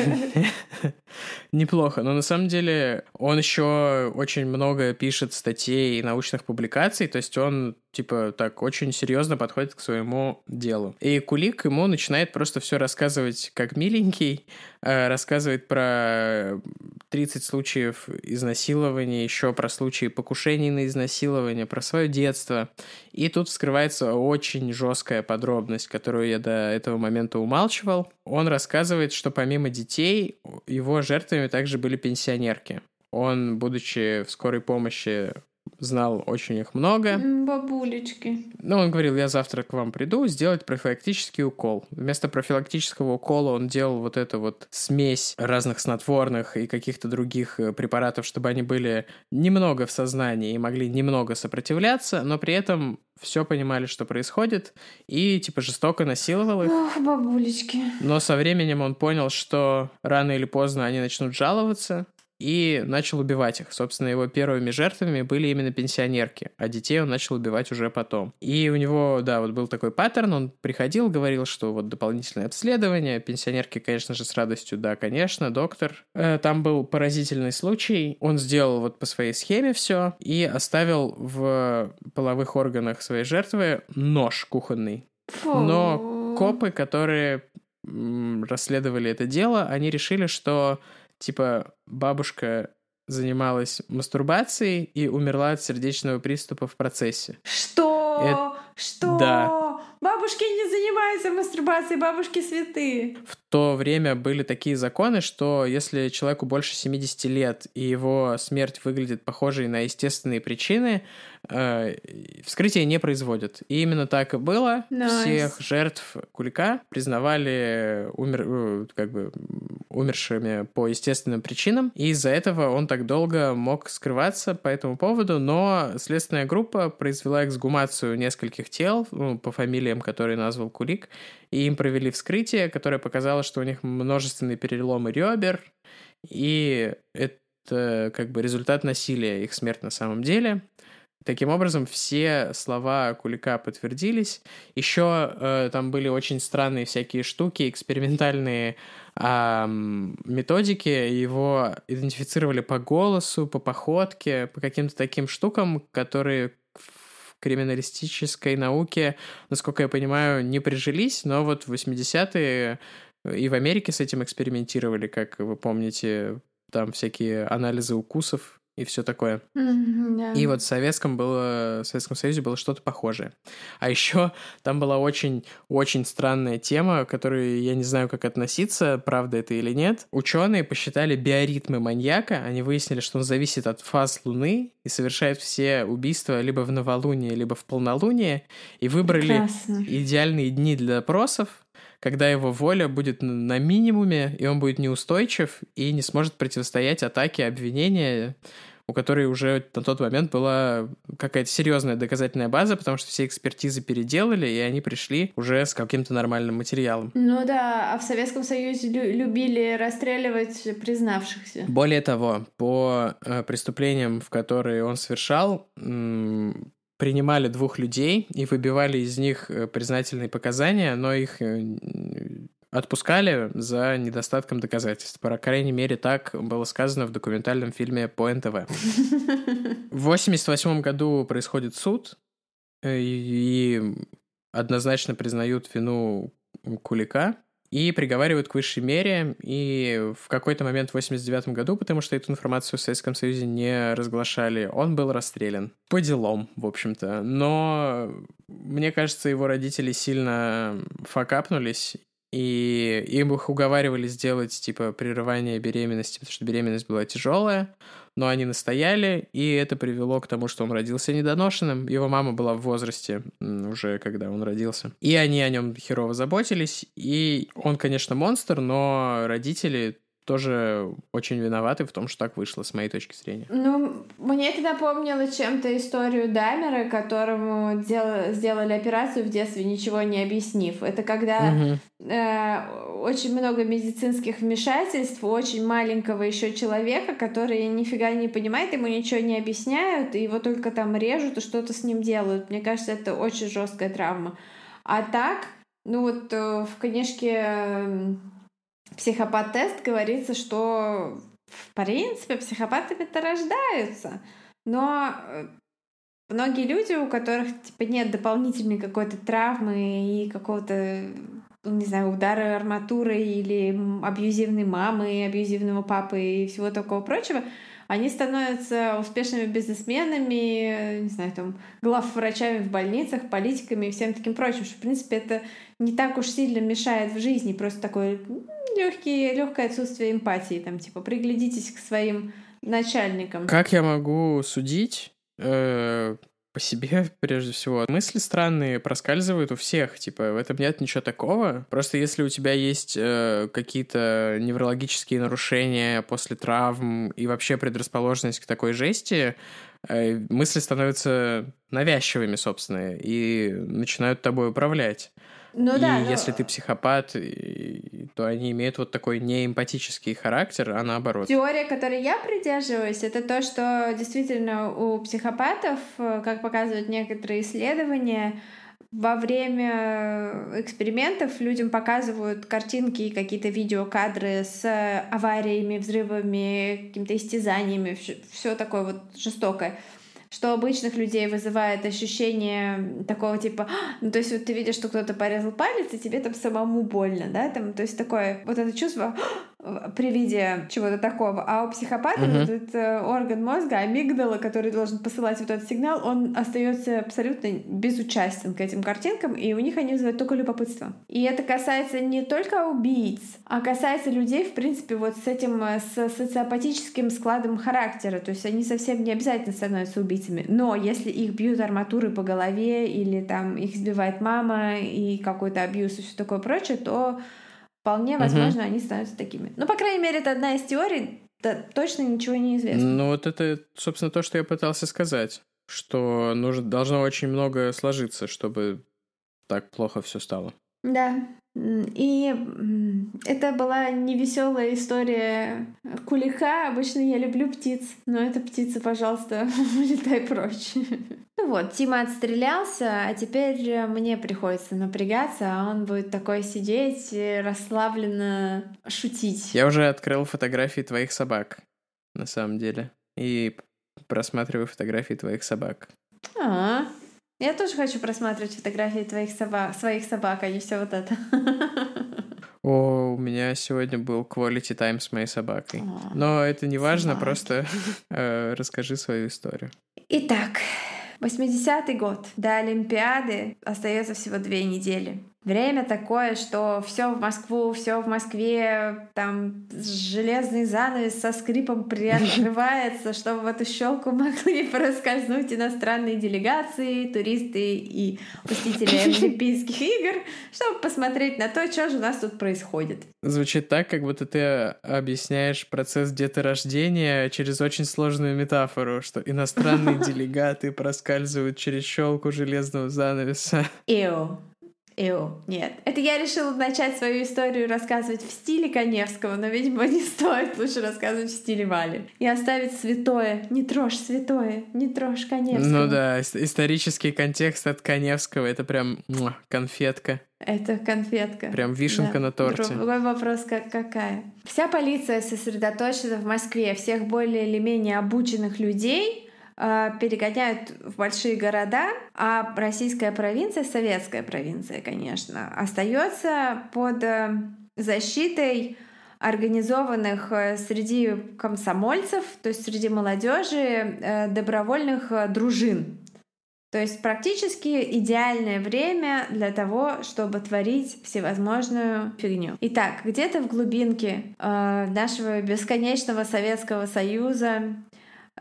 Неплохо, но на самом деле он еще очень много пишет статей и научных публикаций, то есть он типа так очень серьезно подходит к своему делу. И Кулик ему начинает просто все рассказывать как миленький, э, рассказывает про 30 случаев изнасилования, еще про случаи покушений на изнасилование, про свое детство. И тут вскрывается очень жесткая подробность, которую я до этого момента умалчивал. Он рассказывает, что помимо детей, его жертвами также были пенсионерки. Он, будучи в скорой помощи знал очень их много. Бабулечки. Ну, он говорил, я завтра к вам приду сделать профилактический укол. Вместо профилактического укола он делал вот эту вот смесь разных снотворных и каких-то других э, препаратов, чтобы они были немного в сознании и могли немного сопротивляться, но при этом все понимали, что происходит, и типа жестоко насиловал их. Ох, бабулечки. Но со временем он понял, что рано или поздно они начнут жаловаться, и начал убивать их. Собственно, его первыми жертвами были именно пенсионерки, а детей он начал убивать уже потом. И у него, да, вот был такой паттерн, он приходил, говорил, что вот дополнительное обследование, пенсионерки, конечно же, с радостью, да, конечно, доктор. Э, там был поразительный случай, он сделал вот по своей схеме все и оставил в половых органах своей жертвы нож кухонный. Фу. Но копы, которые расследовали это дело, они решили, что типа бабушка занималась мастурбацией и умерла от сердечного приступа в процессе. Что? Это... Что? Да. Бабушки не занимаются мастурбацией, бабушки святые. В то время были такие законы, что если человеку больше 70 лет и его смерть выглядит похожей на естественные причины, э, вскрытие не производят. И именно так и было. Nice. Всех жертв Кулика признавали умер, э, как бы умершими по естественным причинам. И из-за этого он так долго мог скрываться по этому поводу, но следственная группа произвела эксгумацию нескольких тел ну, по фамилиям, которые назвал Кулик, и им провели вскрытие, которое показало, что у них множественные переломы ребер, и это как бы результат насилия, их смерть на самом деле. Таким образом, все слова Кулика подтвердились. Еще э, там были очень странные всякие штуки, экспериментальные э, методики. Его идентифицировали по голосу, по походке, по каким-то таким штукам, которые в криминалистической науке, насколько я понимаю, не прижились, но вот в 80-е и в Америке с этим экспериментировали, как вы помните, там всякие анализы укусов и все такое. Mm-hmm, yeah. И вот в Советском было, в Советском Союзе было что-то похожее. А еще там была очень-очень странная тема, к которой я не знаю, как относиться, правда это или нет. Ученые посчитали биоритмы маньяка, они выяснили, что он зависит от фаз Луны и совершает все убийства либо в новолуние, либо в полнолуние, и выбрали Прекрасно. идеальные дни для допросов, когда его воля будет на минимуме, и он будет неустойчив и не сможет противостоять атаке обвинения, у которой уже на тот момент была какая-то серьезная доказательная база, потому что все экспертизы переделали, и они пришли уже с каким-то нормальным материалом. Ну да, а в Советском Союзе лю- любили расстреливать признавшихся. Более того, по э, преступлениям, в которые он совершал, м- принимали двух людей и выбивали из них э, признательные показания, но их э, отпускали за недостатком доказательств. По крайней мере, так было сказано в документальном фильме по НТВ. В 88 году происходит суд, э, и однозначно признают вину Кулика и приговаривают к высшей мере. И в какой-то момент в 89 году, потому что эту информацию в Советском Союзе не разглашали, он был расстрелян. По делам, в общем-то. Но мне кажется, его родители сильно факапнулись, и им их уговаривали сделать, типа, прерывание беременности, потому что беременность была тяжелая, но они настояли, и это привело к тому, что он родился недоношенным. Его мама была в возрасте уже, когда он родился. И они о нем херово заботились, и он, конечно, монстр, но родители тоже очень виноваты в том, что так вышло, с моей точки зрения. Ну, мне это напомнило чем-то историю Даймера, которому дел... сделали операцию в детстве, ничего не объяснив. Это когда угу. э, очень много медицинских вмешательств у очень маленького еще человека, который нифига не понимает, ему ничего не объясняют, и его только там режут и что-то с ним делают. Мне кажется, это очень жесткая травма. А так, ну вот э, в книжке психопат-тест говорится, что в принципе психопатами-то рождаются. Но э, многие люди, у которых типа нет дополнительной какой-то травмы и какого-то не знаю, удара арматуры или абьюзивной мамы, абьюзивного папы и всего такого прочего, они становятся успешными бизнесменами, не знаю, там, главврачами в больницах, политиками и всем таким прочим, что, в принципе, это не так уж сильно мешает в жизни, просто такое легкие, легкое отсутствие эмпатии, там, типа, приглядитесь к своим начальникам. Как я могу судить? Э, по себе, прежде всего. Мысли странные проскальзывают у всех, типа, в этом нет ничего такого. Просто если у тебя есть э, какие-то неврологические нарушения после травм и вообще предрасположенность к такой жести, мысли становятся навязчивыми, собственно, и начинают тобой управлять. Ну, и да, если но... ты психопат, то они имеют вот такой неэмпатический характер, а наоборот. Теория, которой я придерживаюсь, это то, что действительно у психопатов, как показывают некоторые исследования, во время экспериментов людям показывают картинки и какие-то видеокадры с авариями, взрывами, какими-то истязаниями, все такое вот жестокое что обычных людей вызывает ощущение такого типа, «А!» ну, то есть вот ты видишь, что кто-то порезал палец, и тебе там самому больно, да, там, то есть такое вот это чувство «А!» При виде чего-то такого. А у психопата uh-huh. вот этот э, орган мозга, амигдала, который должен посылать вот этот сигнал, он остается абсолютно безучастен к этим картинкам, и у них они вызывают только любопытство. И это касается не только убийц, а касается людей, в принципе, вот с этим, э, с социопатическим складом характера. То есть они совсем не обязательно становятся убийцами. Но если их бьют арматурой по голове или там их сбивает мама и какой-то абьюз и все такое прочее, то вполне возможно угу. они становятся такими. Ну, по крайней мере, это одна из теорий, да, точно ничего не известно. Ну, вот это, собственно, то, что я пытался сказать, что нужно, должно очень много сложиться, чтобы так плохо все стало. Да, и это была невеселая история кулика. Обычно я люблю птиц, но эта птица, пожалуйста, летай прочь. Ну вот, Тима отстрелялся, а теперь мне приходится напрягаться, а он будет такой сидеть и расслабленно шутить. Я уже открыл фотографии твоих собак, на самом деле, и просматриваю фотографии твоих собак. А, я тоже хочу просматривать фотографии твоих собак, своих собак, а не все вот это. О, у меня сегодня был quality time с моей собакой. О, Но это не важно, собаки. просто э, расскажи свою историю. Итак, 80-й год. До Олимпиады остается всего две недели. Время такое, что все в Москву, все в Москве, там железный занавес со скрипом приоткрывается, чтобы в эту щелку могли проскользнуть иностранные делегации, туристы и посетители Олимпийских игр, чтобы посмотреть на то, что же у нас тут происходит. Звучит так, как будто ты объясняешь процесс деторождения через очень сложную метафору, что иностранные делегаты проскальзывают через щелку железного занавеса. Эу. Эу, нет. Это я решила начать свою историю рассказывать в стиле Коневского, но, видимо, не стоит лучше рассказывать в стиле Вали. И оставить святое. Не трожь святое, не трожь Коневского. Ну да, исторический контекст от Коневского — это прям муа, конфетка. Это конфетка. Прям вишенка да. на торте. Другой вопрос, как, какая. Вся полиция сосредоточена в Москве. Всех более или менее обученных людей перегоняют в большие города, а российская провинция, советская провинция, конечно, остается под э, защитой организованных э, среди комсомольцев, то есть среди молодежи добровольных дружин. То есть практически идеальное время для того, чтобы творить всевозможную фигню. Итак, где-то в глубинке э, нашего бесконечного Советского Союза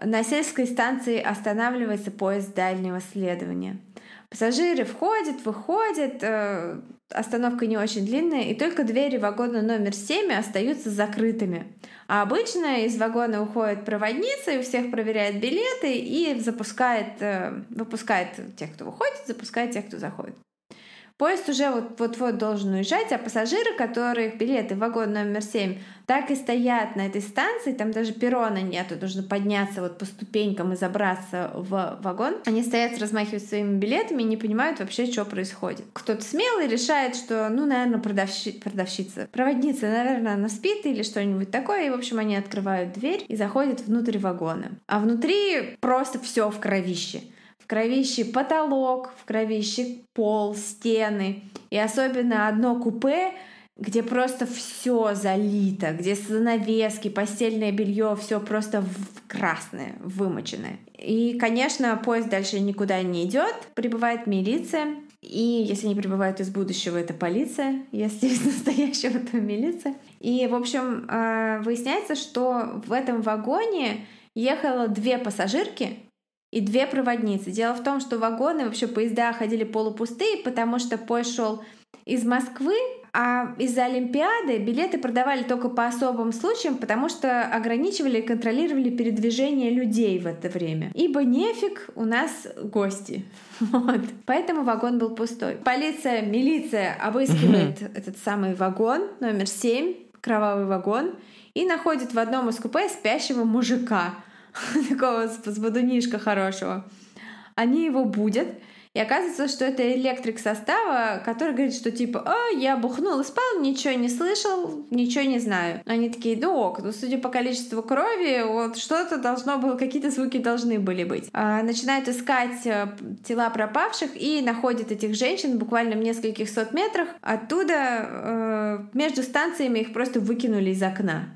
на сельской станции останавливается поезд дальнего следования. Пассажиры входят, выходят, э, остановка не очень длинная, и только двери вагона номер 7 остаются закрытыми. А обычно из вагона уходит проводница и у всех проверяет билеты и запускает, э, выпускает тех, кто выходит, запускает тех, кто заходит. Поезд уже вот-вот должен уезжать, а пассажиры, которых билеты в вагон номер 7 так и стоят на этой станции, там даже перрона нету, нужно подняться вот по ступенькам и забраться в вагон. Они стоят, размахивают своими билетами и не понимают вообще, что происходит. Кто-то смелый решает, что, ну, наверное, продавщи... продавщица, проводница, наверное, она спит или что-нибудь такое, и, в общем, они открывают дверь и заходят внутрь вагона. А внутри просто все в кровище в кровище потолок, в кровище пол, стены. И особенно одно купе, где просто все залито, где занавески, постельное белье, все просто в красное, вымоченное. И, конечно, поезд дальше никуда не идет, прибывает милиция. И если они прибывают из будущего, это полиция. Если из настоящего, то милиция. И, в общем, э, выясняется, что в этом вагоне ехало две пассажирки, и две проводницы. Дело в том, что вагоны, вообще поезда ходили полупустые, потому что поезд шел из Москвы, а из-за Олимпиады билеты продавали только по особым случаям, потому что ограничивали и контролировали передвижение людей в это время. Ибо нефиг, у нас гости. Вот. Поэтому вагон был пустой. Полиция, милиция обыскивает этот самый вагон, номер 7, кровавый вагон, и находит в одном из купе спящего мужика. такого с бодунишка хорошего. Они его будят, и оказывается, что это электрик состава, который говорит, что типа, а, я бухнул спал, ничего не слышал, ничего не знаю. Они такие, да ок, ну судя по количеству крови, вот что-то должно было, какие-то звуки должны были быть. А, начинают искать э, тела пропавших и находят этих женщин буквально в нескольких сот метрах. Оттуда э, между станциями их просто выкинули из окна.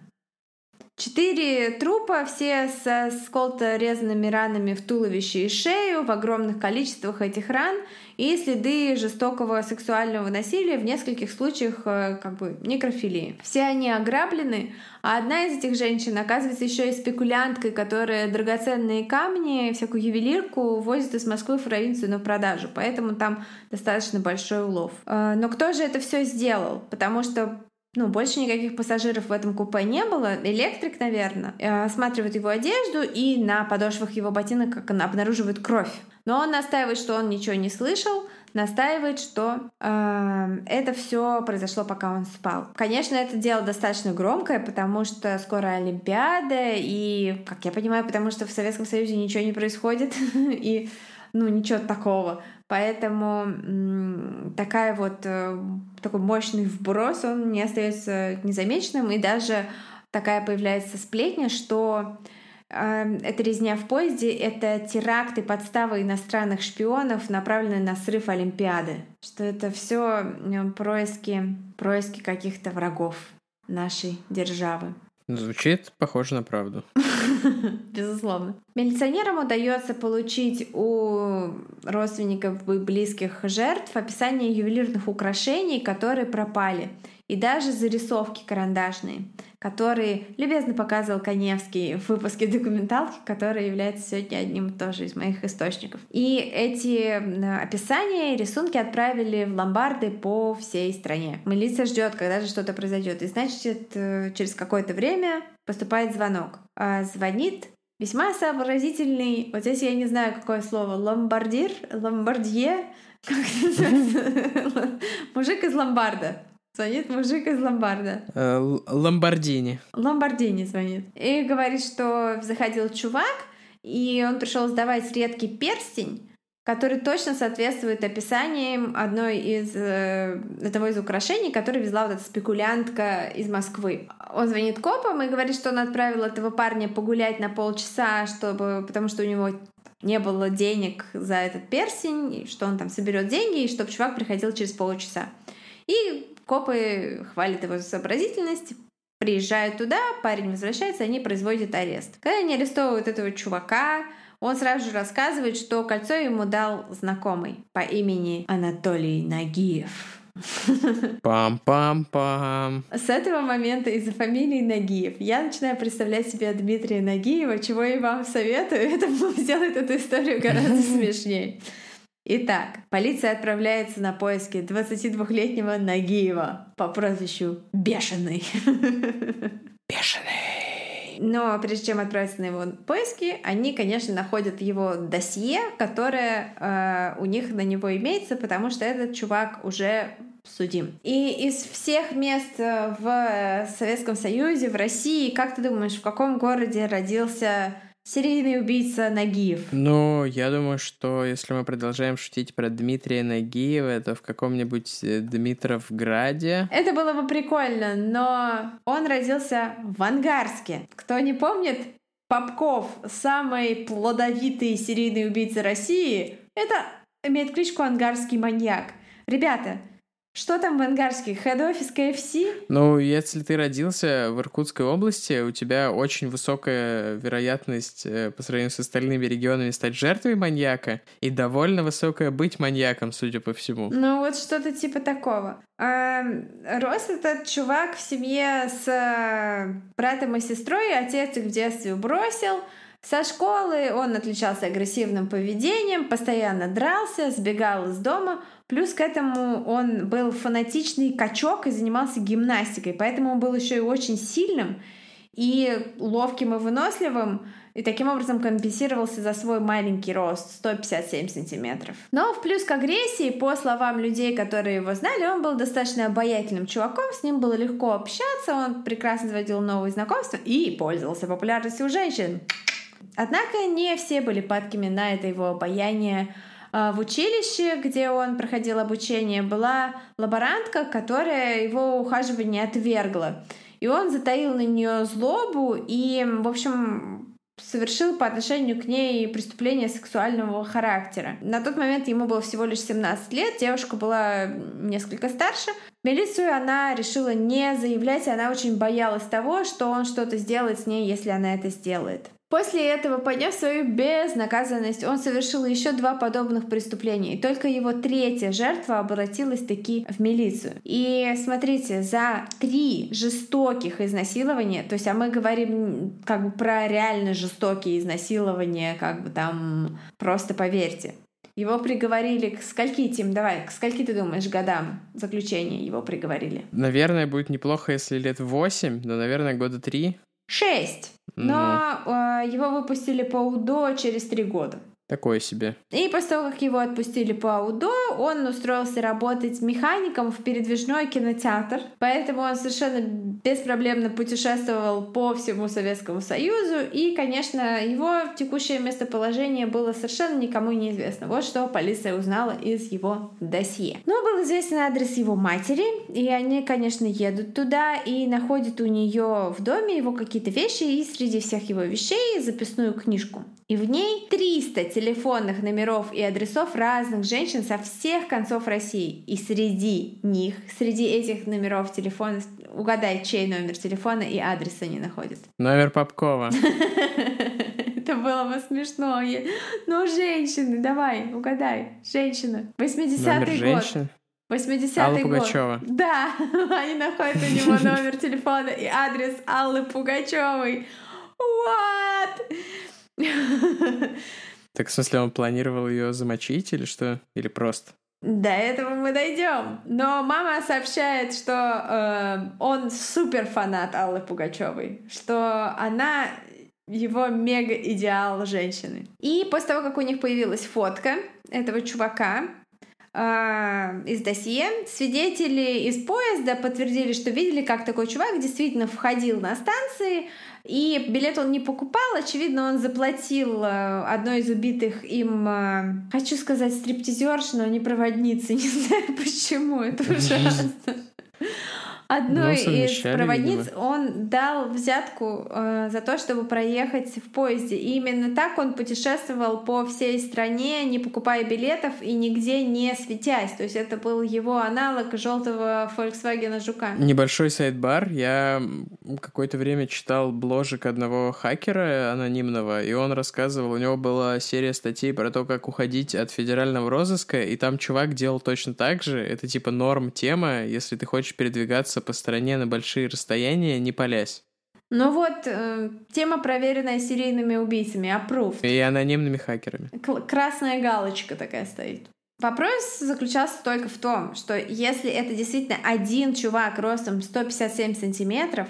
Четыре трупа, все со сколто резанными ранами в туловище и шею, в огромных количествах этих ран и следы жестокого сексуального насилия в нескольких случаях э, как бы некрофилии. Все они ограблены, а одна из этих женщин оказывается еще и спекулянткой, которая драгоценные камни, всякую ювелирку возит из Москвы в провинцию на продажу, поэтому там достаточно большой улов. Э, но кто же это все сделал? Потому что ну, больше никаких пассажиров в этом купе не было. Электрик, наверное, э, осматривает его одежду и на подошвах его ботинок как он обнаруживает кровь. Но он настаивает, что он ничего не слышал, настаивает, что э, это все произошло, пока он спал. Конечно, это дело достаточно громкое, потому что скоро Олимпиада, и, как я понимаю, потому что в Советском Союзе ничего не происходит, и ну, ничего такого. Поэтому такая вот, э, такой мощный вброс, он не остается незамеченным, и даже такая появляется сплетня, что э, эта резня в поезде — это теракты, подставы иностранных шпионов, направленные на срыв Олимпиады. Что это все происки, происки каких-то врагов нашей державы. Звучит похоже на правду. Безусловно. Милиционерам удается получить у родственников и близких жертв описание ювелирных украшений, которые пропали и даже зарисовки карандашные, которые любезно показывал Коневский в выпуске документалки, который является сегодня одним тоже из моих источников. И эти описания и рисунки отправили в ломбарды по всей стране. Милиция ждет, когда же что-то произойдет. И значит, э, через какое-то время поступает звонок. А звонит весьма сообразительный, вот здесь я не знаю, какое слово, ломбардир, ломбардье, как мужик из ломбарда. Звонит мужик из ломбарда. Э, Ломбардини. Ломбардини звонит. И говорит, что заходил чувак, и он пришел сдавать редкий перстень, который точно соответствует описаниям одной из э, одного из украшений, который везла вот эта спекулянтка из Москвы. Он звонит копам и говорит, что он отправил этого парня погулять на полчаса, чтобы, потому что у него не было денег за этот перстень, и что он там соберет деньги, и чтобы чувак приходил через полчаса. И Копы хвалят его за сообразительность, приезжают туда, парень возвращается, они производят арест. Когда они арестовывают этого чувака, он сразу же рассказывает, что кольцо ему дал знакомый по имени Анатолий Нагиев. Пам-пам-пам. С этого момента из-за фамилии Нагиев я начинаю представлять себе Дмитрия Нагиева, чего я вам советую. Это сделает эту историю гораздо смешнее. Итак, полиция отправляется на поиски 22-летнего Нагиева по прозвищу Бешеный. Бешеный. Но прежде чем отправиться на его поиски, они, конечно, находят его досье, которое э, у них на него имеется, потому что этот чувак уже судим. И из всех мест э, в Советском Союзе, в России, как ты думаешь, в каком городе родился серийный убийца Нагиев? Ну, я думаю, что если мы продолжаем шутить про Дмитрия Нагиева, то в каком-нибудь э, Дмитровграде. Это было бы прикольно, но он родился в Ангарске. Кто не помнит, Попков, самый плодовитый серийный убийца России, это имеет кличку Ангарский маньяк. Ребята, что там в Ангарске? Хед-офис КФС? Ну, если ты родился в Иркутской области, у тебя очень высокая вероятность э, по сравнению с остальными регионами стать жертвой маньяка и довольно высокая быть маньяком, судя по всему. Ну, вот что-то типа такого. А, рос этот чувак в семье с э, братом и сестрой, отец их в детстве бросил. Со школы он отличался агрессивным поведением, постоянно дрался, сбегал из дома — Плюс к этому он был фанатичный качок и занимался гимнастикой, поэтому он был еще и очень сильным и ловким и выносливым, и таким образом компенсировался за свой маленький рост 157 сантиметров. Но в плюс к агрессии, по словам людей, которые его знали, он был достаточно обаятельным чуваком, с ним было легко общаться, он прекрасно заводил новые знакомства и пользовался популярностью у женщин. Однако не все были падкими на это его обаяние, в училище, где он проходил обучение, была лаборантка, которая его ухаживание отвергла. И он затаил на нее злобу и, в общем, совершил по отношению к ней преступление сексуального характера. На тот момент ему было всего лишь 17 лет, девушка была несколько старше. Милицию она решила не заявлять, она очень боялась того, что он что-то сделает с ней, если она это сделает. После этого, подняв свою безнаказанность, он совершил еще два подобных преступления. И только его третья жертва обратилась таки в милицию. И смотрите, за три жестоких изнасилования, то есть, а мы говорим как бы про реально жестокие изнасилования, как бы там, просто поверьте. Его приговорили к скольки, Тим, давай, к скольки ты думаешь годам заключения его приговорили? Наверное, будет неплохо, если лет восемь, но, наверное, года три. Шесть. Но э, его выпустили по УДО через три года. Такое себе. И после того, как его отпустили по УДО, он устроился работать механиком в передвижной кинотеатр. Поэтому он совершенно беспроблемно путешествовал по всему Советскому Союзу. И, конечно, его текущее местоположение было совершенно никому неизвестно. Вот что полиция узнала из его досье. Но был известен адрес его матери, и они, конечно, едут туда и находят у нее в доме его какие-то вещи и среди всех его вещей записную книжку. И в ней 300 телефонных номеров и адресов разных женщин со всех концов России. И среди них, среди этих номеров телефона, угадай, чей номер телефона и адрес они находят. Номер Попкова. Это было бы смешно. Ну, женщины, давай, угадай. Женщина. 80-й год. 80-й год. Пугачева. Да, они находят у него номер телефона и адрес Аллы Пугачевой. What? Так, в смысле, он планировал ее замочить или что? Или просто? До этого мы дойдем. Но мама сообщает, что э, он супер фанат Аллы Пугачевой, что она его мега идеал женщины. И после того, как у них появилась фотка этого чувака, э, из досье. Свидетели из поезда подтвердили, что видели, как такой чувак действительно входил на станции, и билет он не покупал, очевидно, он заплатил э, одной из убитых им, э, хочу сказать, стриптизерш, но не проводницы, не знаю почему, это ужасно одной из проводниц видимо. он дал взятку э, за то, чтобы проехать в поезде. И именно так он путешествовал по всей стране, не покупая билетов и нигде не светясь. То есть это был его аналог желтого Volkswagen Жука. Небольшой сайт-бар. Я какое-то время читал бложек одного хакера анонимного, и он рассказывал, у него была серия статей про то, как уходить от федерального розыска, и там чувак делал точно так же. Это типа норм тема, если ты хочешь передвигаться двигаться по стране на большие расстояния, не палясь. Ну вот, э, тема, проверенная серийными убийцами, approved. И анонимными хакерами. К- красная галочка такая стоит. Вопрос заключался только в том, что если это действительно один чувак ростом 157 сантиметров,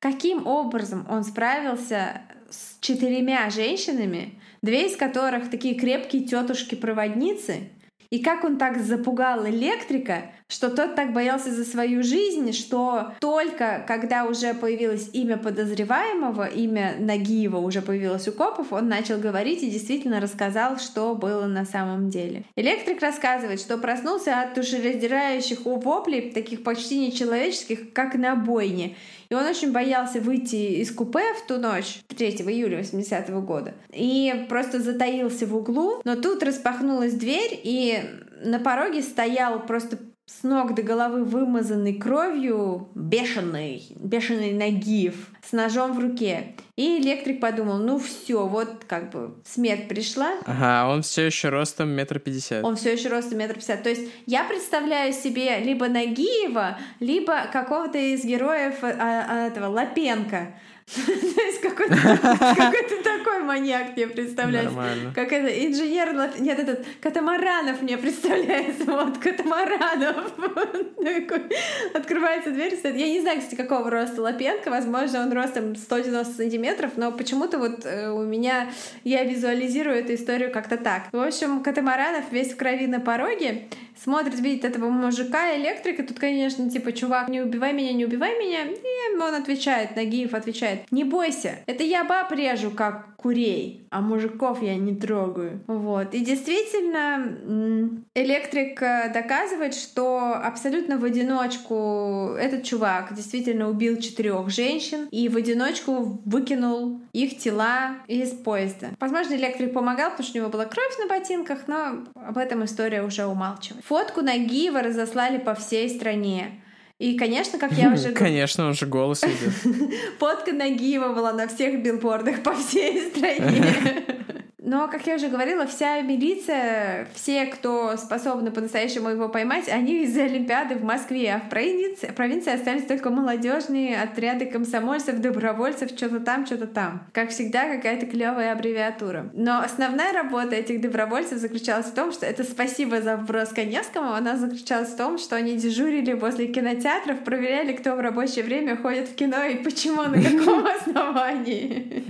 каким образом он справился с четырьмя женщинами, две из которых такие крепкие тетушки-проводницы, и как он так запугал электрика, что тот так боялся за свою жизнь, что только когда уже появилось имя подозреваемого, имя Нагиева уже появилось у копов, он начал говорить и действительно рассказал, что было на самом деле. Электрик рассказывает, что проснулся от душераздирающих воплей, таких почти нечеловеческих, как на бойне. И он очень боялся выйти из купе в ту ночь, 3 июля 80 -го года. И просто затаился в углу. Но тут распахнулась дверь, и на пороге стоял просто с ног до головы вымазанный кровью бешеный, бешеный Нагиев с ножом в руке. И электрик подумал, ну все, вот как бы смерть пришла. Ага, он все еще ростом метр пятьдесят. Он все еще ростом метр пятьдесят. То есть я представляю себе либо Нагиева, либо какого-то из героев а, а, этого Лапенко. То есть какой-то какой такой маньяк мне представляется. Как это, инженер, нет, этот, Катамаранов мне представляется, вот, Катамаранов. Открывается дверь, стоит. Я не знаю, кстати, какого роста Лапенко, возможно, он ростом 190 сантиметров, но почему-то вот э, у меня, я визуализирую эту историю как-то так. В общем, Катамаранов весь в крови на пороге, смотрит, видит этого мужика, электрика, тут, конечно, типа, чувак, не убивай меня, не убивай меня, и он отвечает, Нагиев отвечает, не бойся, это я баб режу, как курей, а мужиков я не трогаю. Вот. И действительно, электрик э, доказывает, что абсолютно в одиночку этот чувак действительно убил четырех женщин и в одиночку выкинул их тела из поезда. Возможно, электрик помогал, потому что у него была кровь на ботинках, но об этом история уже умалчивает. Фотку Нагиева разослали по всей стране. И, конечно, как я уже... Конечно, он же голос идет. Фотка Нагиева была на всех билбордах по всей стране. Но, как я уже говорила, вся милиция, все, кто способны по-настоящему его поймать, они из Олимпиады в Москве, а в провинции, провинции остались только молодежные отряды комсомольцев, добровольцев, что-то там, что-то там. Как всегда, какая-то клевая аббревиатура. Но основная работа этих добровольцев заключалась в том, что это спасибо за вброс Коневскому, она заключалась в том, что они дежурили возле кинотеатров, проверяли, кто в рабочее время ходит в кино и почему, на каком основании.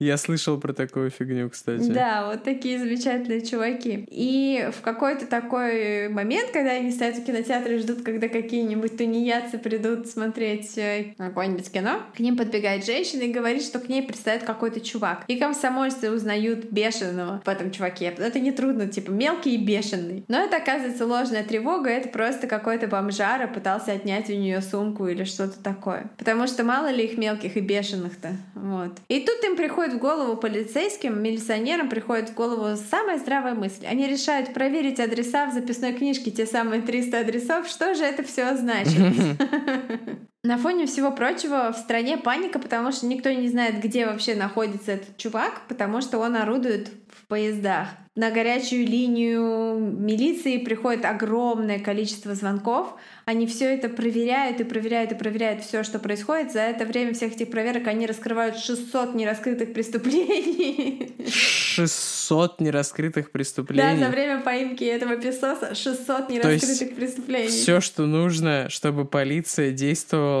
Я слышал про такую фигню, кстати. Да, вот такие замечательные чуваки. И в какой-то такой момент, когда они стоят в кинотеатре и ждут, когда какие-нибудь тунеядцы придут смотреть э, какое-нибудь кино, к ним подбегает женщина и говорит, что к ней предстоит какой-то чувак. И комсомольцы узнают бешеного в этом чуваке. Это не трудно, типа мелкий и бешеный. Но это оказывается ложная тревога, это просто какой-то бомжара пытался отнять у нее сумку или что-то такое. Потому что мало ли их мелких и бешеных-то. Вот. И тут им приходит приходит в голову полицейским, милиционерам приходит в голову самая здравая мысль. Они решают проверить адреса в записной книжке, те самые 300 адресов. Что же это все значит? На фоне всего прочего в стране паника, потому что никто не знает, где вообще находится этот чувак, потому что он орудует в поездах. На горячую линию милиции приходит огромное количество звонков. Они все это проверяют и проверяют и проверяют все, что происходит. За это время всех этих проверок они раскрывают 600 нераскрытых преступлений. 600 нераскрытых преступлений? Да, за время поимки этого песоса 600 нераскрытых преступлений. Все, что нужно, чтобы полиция действовала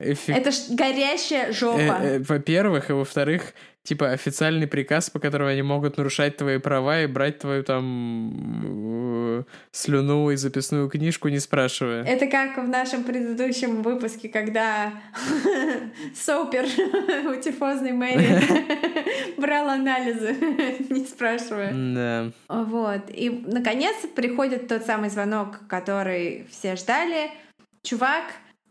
Эффек... Это ж горящая жопа. Э, э, во-первых, и во-вторых, типа официальный приказ, по которому они могут нарушать твои права и брать твою там э, слюну и записную книжку, не спрашивая. Это как в нашем предыдущем выпуске, когда Сопер у тифозной Мэри брал анализы, не спрашивая. Да. Вот. И, наконец, приходит тот самый звонок, который все ждали. Чувак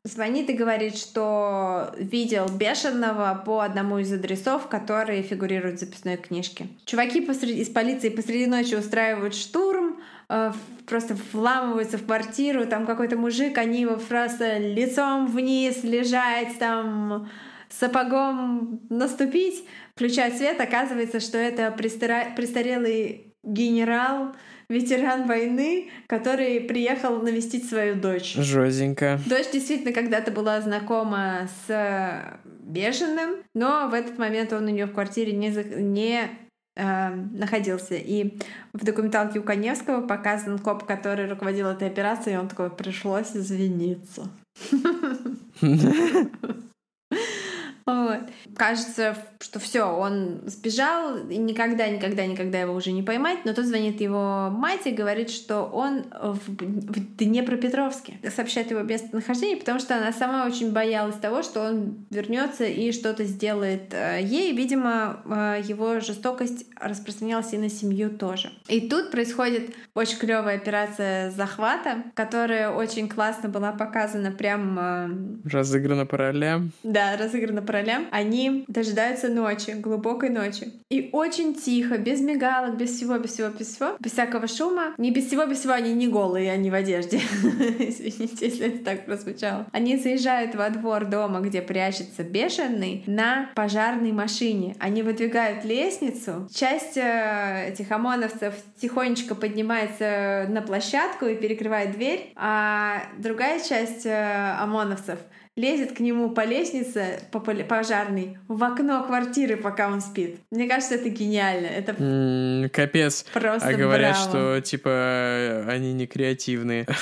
звонит и говорит, что видел бешеного по одному из адресов, которые фигурируют в записной книжке. Чуваки посреди, из полиции посреди ночи устраивают штурм, э, просто вламываются в квартиру, там какой-то мужик, они его просто лицом вниз лежать, там сапогом наступить, включать свет, оказывается, что это престарелый генерал, ветеран войны, который приехал навестить свою дочь. Жозенько. Дочь действительно когда-то была знакома с Бешеным, но в этот момент он у нее в квартире не, не э, находился. И в документалке у Коневского показан коп, который руководил этой операцией, и он такой, пришлось извиниться. Вот. Кажется, что все, он сбежал, и никогда, никогда, никогда его уже не поймать. Но тут звонит его мать и говорит, что он в, в Днепропетровске. Сообщает его местонахождение, потому что она сама очень боялась того, что он вернется и что-то сделает э, ей. Видимо, э, его жестокость распространялась и на семью тоже. И тут происходит очень клевая операция захвата, которая очень классно была показана прям... Э, разыграна по ролям. Да, разыграна по ролям, они дожидаются ночи, глубокой ночи. И очень тихо, без мигалок, без всего, без всего, без всего, без всякого шума. Не без всего, без всего, они не голые, они в одежде. Извините, если это так прозвучало. Они заезжают во двор дома, где прячется бешеный, на пожарной машине. Они выдвигают лестницу. Часть э, этих ОМОНовцев тихонечко поднимается на площадку и перекрывает дверь, а другая часть э, ОМОНовцев — лезет к нему по лестнице по пожарной в окно квартиры, пока он спит. Мне кажется, это гениально. Это mm, капец. Просто А говорят, браво. что типа они не креативные.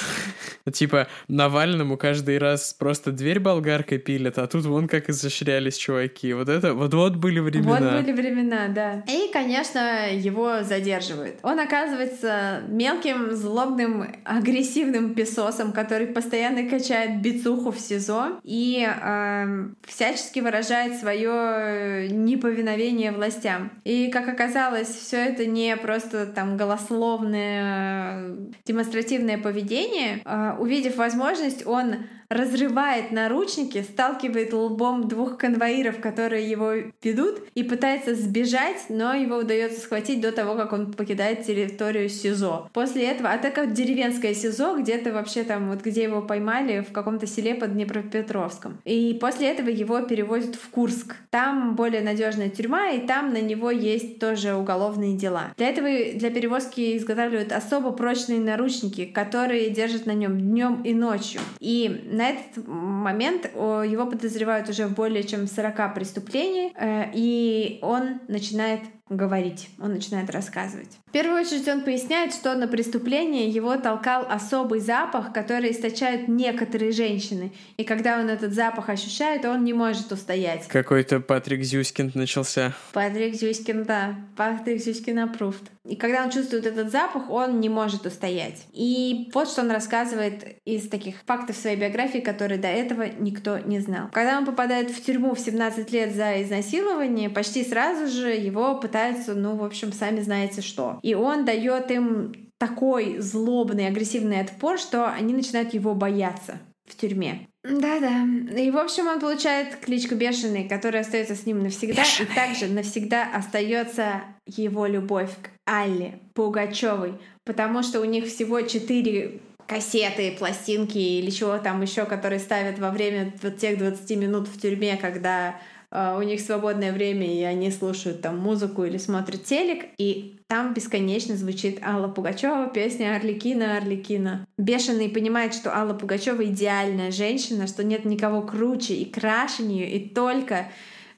Типа Навальному каждый раз просто дверь болгаркой пилят, а тут вон как изощрялись чуваки. Вот это, вот вот были времена. Вот были времена, да. И, конечно, его задерживают. Он оказывается мелким, злобным, агрессивным песосом, который постоянно качает бицуху в СИЗО и э, всячески выражает свое неповиновение властям. И, как оказалось, все это не просто там голословное демонстративное поведение. Э, увидев возможность, он разрывает наручники, сталкивает лбом двух конвоиров, которые его ведут, и пытается сбежать, но его удается схватить до того, как он покидает территорию СИЗО. После этого, а так как деревенское СИЗО, где-то вообще там, вот где его поймали, в каком-то селе под Днепропетровском. И после этого его перевозят в Курск. Там более надежная тюрьма, и там на него есть тоже уголовные дела. Для этого для перевозки изготавливают особо прочные наручники, которые держат на нем днем и ночью. И на этот момент его подозревают уже в более чем 40 преступлениях, э, и он начинает говорить, он начинает рассказывать. В первую очередь он поясняет, что на преступление его толкал особый запах, который источают некоторые женщины. И когда он этот запах ощущает, он не может устоять. Какой-то Патрик Зюскин начался. Патрик Зюскин, да. Патрик Зюскин approved. И когда он чувствует этот запах, он не может устоять. И вот что он рассказывает из таких фактов своей биографии, которые до этого никто не знал. Когда он попадает в тюрьму в 17 лет за изнасилование, почти сразу же его пытаются, ну, в общем, сами знаете что. И он дает им такой злобный, агрессивный отпор, что они начинают его бояться в тюрьме. Да-да. И, в общем, он получает кличку Бешеный, которая остается с ним навсегда. Бешеный. И также навсегда остается его любовь к Алле Пугачевой, потому что у них всего четыре кассеты, пластинки или чего там еще, которые ставят во время вот тех 20 минут в тюрьме, когда у них свободное время, и они слушают там музыку или смотрят телек, и там бесконечно звучит Алла Пугачева, песня Орликина, Орликина. Бешеный понимает, что Алла Пугачева идеальная женщина, что нет никого круче и краше нее, и только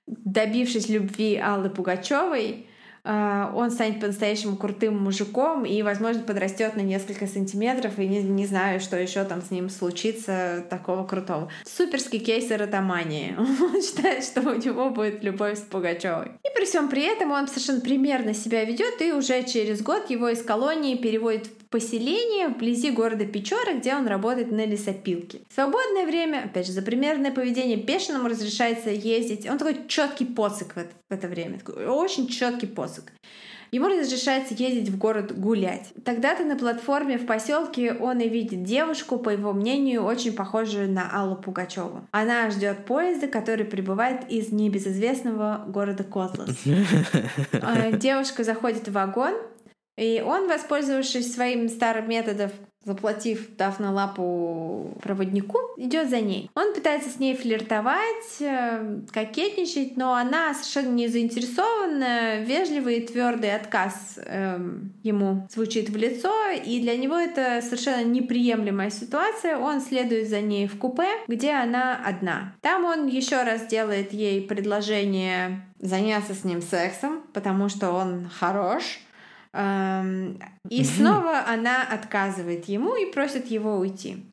добившись любви Аллы Пугачевой, а, он станет по-настоящему крутым мужиком и, возможно, подрастет на несколько сантиметров, и не, не знаю, что еще там с ним случится такого крутого. Суперский кейс эротомании. Он считает, что у него будет любовь с Пугачевой. И при всем при этом он совершенно примерно себя ведет, и уже через год его из колонии переводят в поселение вблизи города Печора, где он работает на лесопилке. В свободное время, опять же, за примерное поведение бешеному разрешается ездить. Он такой четкий поцик в это, в это время. Такой очень четкий поцик. Ему разрешается ездить в город гулять. Тогда-то на платформе в поселке он и видит девушку, по его мнению, очень похожую на Аллу Пугачеву. Она ждет поезда, который прибывает из небезызвестного города Котлас. А, девушка заходит в вагон, и он, воспользовавшись своим старым методом заплатив, дав на лапу проводнику, идет за ней. Он пытается с ней флиртовать, э, кокетничать, но она совершенно не заинтересована. Вежливый и твердый отказ эм, ему звучит в лицо, и для него это совершенно неприемлемая ситуация. Он следует за ней в купе, где она одна. Там он еще раз делает ей предложение заняться с ним сексом, потому что он хорош. И снова она отказывает ему и просит его уйти.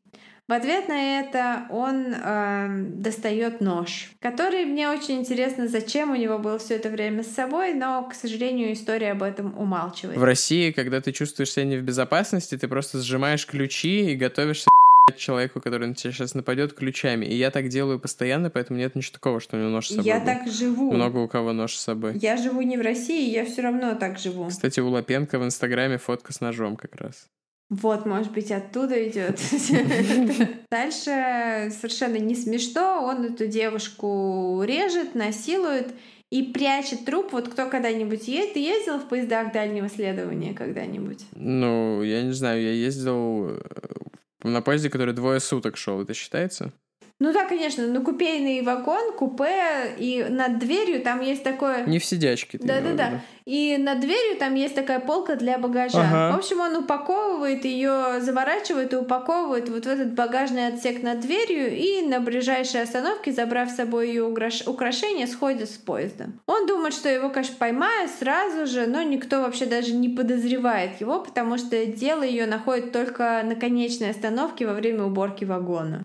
В ответ на это он э, достает нож, который мне очень интересно, зачем у него был все это время с собой, но, к сожалению, история об этом умалчивает. В России, когда ты чувствуешь себя не в безопасности, ты просто сжимаешь ключи и готовишься человеку, который на тебя сейчас нападет ключами. И я так делаю постоянно, поэтому нет ничего такого, что у него нож с собой. Я был. так живу. Много у кого нож с собой. Я живу не в России, я все равно так живу. Кстати, у Лапенко в Инстаграме фотка с ножом как раз. Вот, может быть, оттуда идет. Дальше совершенно не смешно. Он эту девушку режет, насилует и прячет труп. Вот кто когда-нибудь ездил? Ты ездил в поездах дальнего следования когда-нибудь? Ну, я не знаю, я ездил э, на поезде, который двое суток шел. Это считается? Ну да, конечно, но купейный вагон, купе, и над дверью там есть такое... Не в сидячке. Да-да-да. И над дверью там есть такая полка для багажа. Ага. В общем, он упаковывает ее, заворачивает и упаковывает вот в этот багажный отсек над дверью и на ближайшей остановке, забрав с собой ее украшения, сходит с поезда. Он думает, что его, конечно, поймают сразу же, но никто вообще даже не подозревает его, потому что дело ее находит только на конечной остановке во время уборки вагона.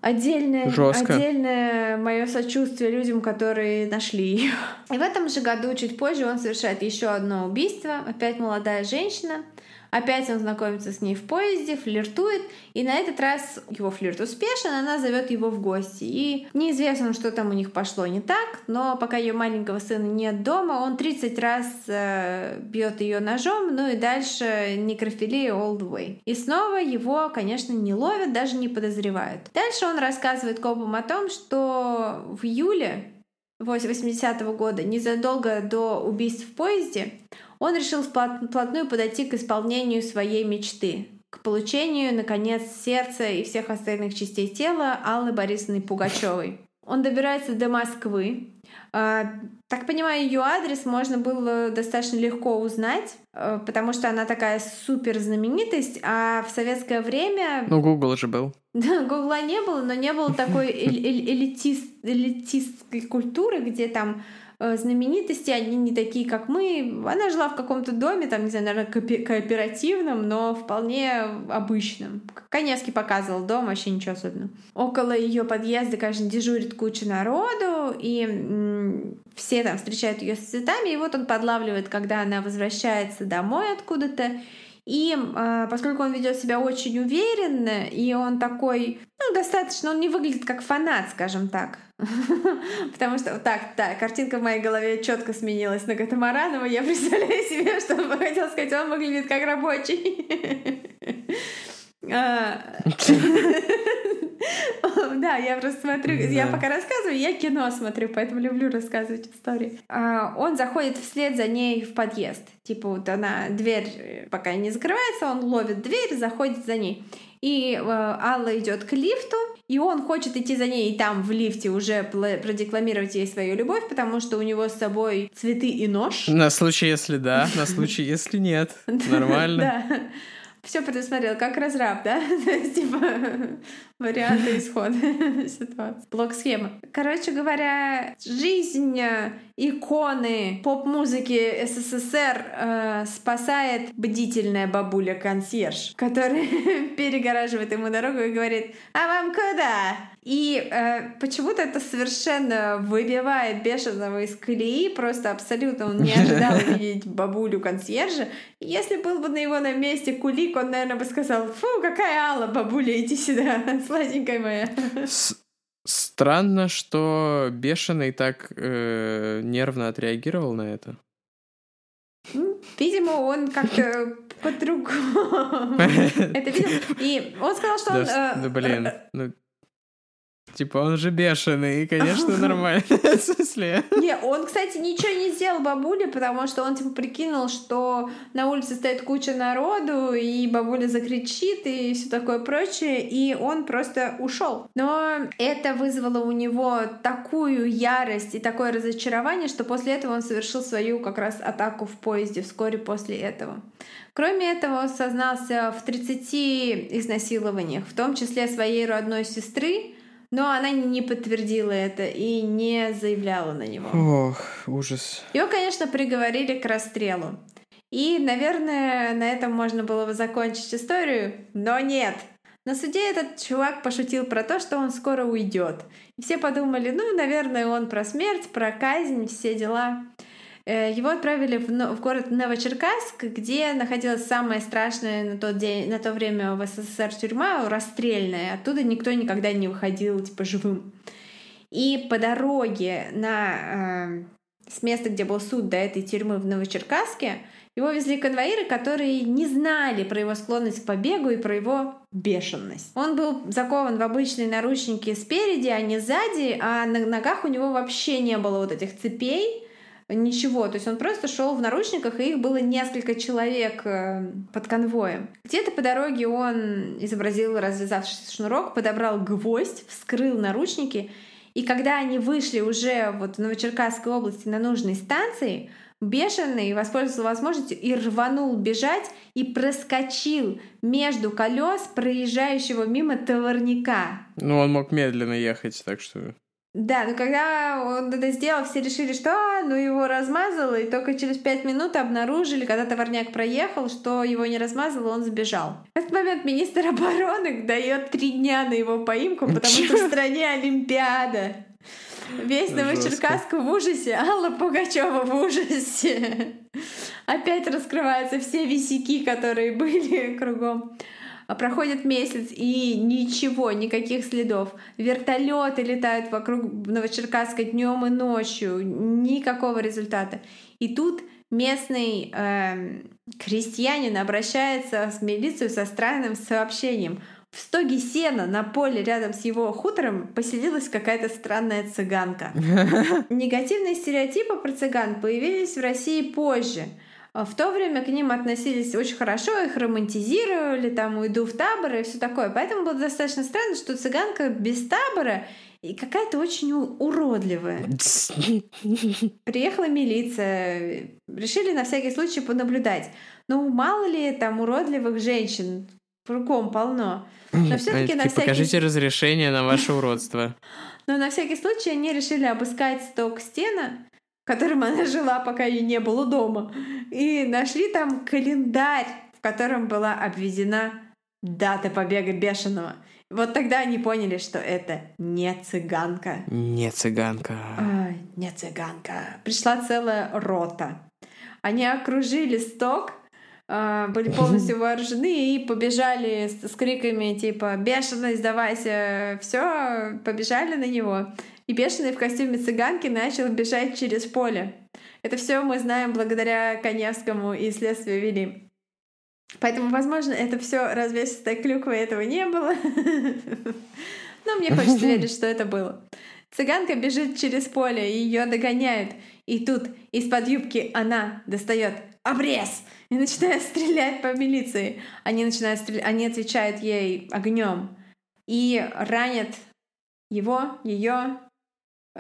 Жестко. Отдельное мое сочувствие людям, которые нашли ее. И в этом же году, чуть позже, он совершает еще одно убийство, опять молодая женщина, опять он знакомится с ней в поезде, флиртует, и на этот раз его флирт успешен, она зовет его в гости. И неизвестно, что там у них пошло не так, но пока ее маленького сына нет дома, он 30 раз э, бьет ее ножом, ну и дальше некрофилия all the way. И снова его, конечно, не ловят, даже не подозревают. Дальше он рассказывает копам о том, что в июле 80-го года, незадолго до убийств в поезде, он решил вплотную подойти к исполнению своей мечты, к получению, наконец, сердца и всех остальных частей тела Аллы Борисовны Пугачевой. Он добирается до Москвы, а, так понимаю, ее адрес можно было достаточно легко узнать, э, потому что она такая супер знаменитость, а в советское время... Ну, Google же был. Да, Гугла не было, но не было такой элитист, элитистской культуры, где там знаменитости, они не такие, как мы. Она жила в каком-то доме, там, не знаю, наверное, кооперативном, но вполне обычном. Коневский показывал дом, вообще ничего особенного. Около ее подъезда, конечно, дежурит куча народу, и все там встречают ее с цветами, и вот он подлавливает, когда она возвращается домой откуда-то, и э, поскольку он ведет себя очень уверенно, и он такой, ну, достаточно, он не выглядит как фанат, скажем так. Потому что так, да, картинка в моей голове четко сменилась на Катамаранова. Я представляю себе, что он хотел сказать, он выглядит как рабочий. А, да, я просто смотрю, я пока рассказываю, я кино смотрю, поэтому люблю рассказывать истории. А, он заходит вслед за ней в подъезд. Типа вот она, дверь пока не закрывается, он ловит дверь, заходит за ней. И э, Алла идет к лифту, и он хочет идти за ней и там в лифте уже продекламировать ей свою любовь, потому что у него с собой цветы и нож. На случай, если да, на случай, если нет. Нормально. Да все предусмотрел, как разраб, да? Типа, варианты исхода ситуации. Блок-схема. Короче говоря, жизнь иконы поп-музыки СССР э, спасает бдительная бабуля-консьерж, которая перегораживает ему дорогу и говорит «А вам куда?» И э, почему-то это совершенно выбивает бешеного из колеи, просто абсолютно он не ожидал увидеть бабулю-консьержа. Если был бы на его на месте кулик, он, наверное, бы сказал «Фу, какая Алла, бабуля, иди сюда, сладенькая моя». Странно, что Бешеный так э, нервно отреагировал на это. Видимо, он как-то по-другому это видел. И он сказал, что он... Да блин, ну Типа, он же бешеный, и, конечно, нормально. Смысле? Не, он, кстати, ничего не сделал бабуле, потому что он, типа, прикинул, что на улице стоит куча народу, и бабуля закричит, и все такое прочее, и он просто ушел. Но это вызвало у него такую ярость и такое разочарование, что после этого он совершил свою как раз атаку в поезде вскоре после этого. Кроме этого, он сознался в 30 изнасилованиях, в том числе своей родной сестры, но она не подтвердила это и не заявляла на него. Ох, ужас. Его, конечно, приговорили к расстрелу. И, наверное, на этом можно было бы закончить историю, но нет. На суде этот чувак пошутил про то, что он скоро уйдет. И все подумали, ну, наверное, он про смерть, про казнь, все дела. Э, его отправили в, в город Новочеркасск, где находилась самая страшная на тот день, на то время в СССР тюрьма, расстрельная. Оттуда никто никогда не выходил типа живым. И по дороге на, э, с места, где был суд, до этой тюрьмы в Новочеркасске, его везли конвоиры, которые не знали про его склонность к побегу и про его бешеность. Он был закован в обычные наручники спереди, а не сзади, а на ногах у него вообще не было вот этих цепей, ничего. То есть он просто шел в наручниках, и их было несколько человек э, под конвоем. Где-то по дороге он изобразил развязавшийся шнурок, подобрал гвоздь, вскрыл наручники, и когда они вышли уже вот в Новочеркасской области на нужной станции, бешеный воспользовался возможностью и рванул бежать и проскочил между колес проезжающего мимо товарника. Ну, он мог медленно ехать, так что... Да, но когда он это сделал, все решили, что а, ну его размазало, и только через пять минут обнаружили, когда товарняк проехал, что его не размазало, он сбежал. В этот момент министр обороны дает три дня на его поимку, потому что в стране Олимпиада. Весь Новочеркасск в ужасе, Алла Пугачева в ужасе. Опять раскрываются все висяки, которые были кругом. А проходит месяц и ничего, никаких следов. Вертолеты летают вокруг Новочеркасска днем и ночью, никакого результата. И тут местный э, крестьянин обращается в милицию со странным сообщением. В стоге сена на поле рядом с его хутором поселилась какая-то странная цыганка. Негативные стереотипы про цыган появились в России позже — в то время к ним относились очень хорошо, их романтизировали, там уйду в табор и все такое. Поэтому было достаточно странно, что цыганка без табора и какая-то очень уродливая. Приехала милиция, решили на всякий случай понаблюдать. Ну, мало ли там уродливых женщин, кругом полно. Но все-таки на всякий... Покажите разрешение на ваше уродство. Но на всякий случай они решили обыскать сток стена которым она жила, пока ее не было дома. И нашли там календарь, в котором была обведена дата побега бешеного. Вот тогда они поняли, что это не цыганка. Не цыганка. А, не цыганка. Пришла целая рота. Они окружили сток, а, были полностью вооружены и побежали с, с криками типа «Бешеный, сдавайся!» Все, побежали на него и бешеный в костюме цыганки начал бежать через поле. Это все мы знаем благодаря Коневскому и следствию вели. Поэтому, возможно, это все развесистая клюква, этого не было. Но мне хочется верить, что это было. Цыганка бежит через поле, и ее догоняют. И тут из-под юбки она достает обрез и начинает стрелять по милиции. Они начинают стрелять, они отвечают ей огнем и ранят его, ее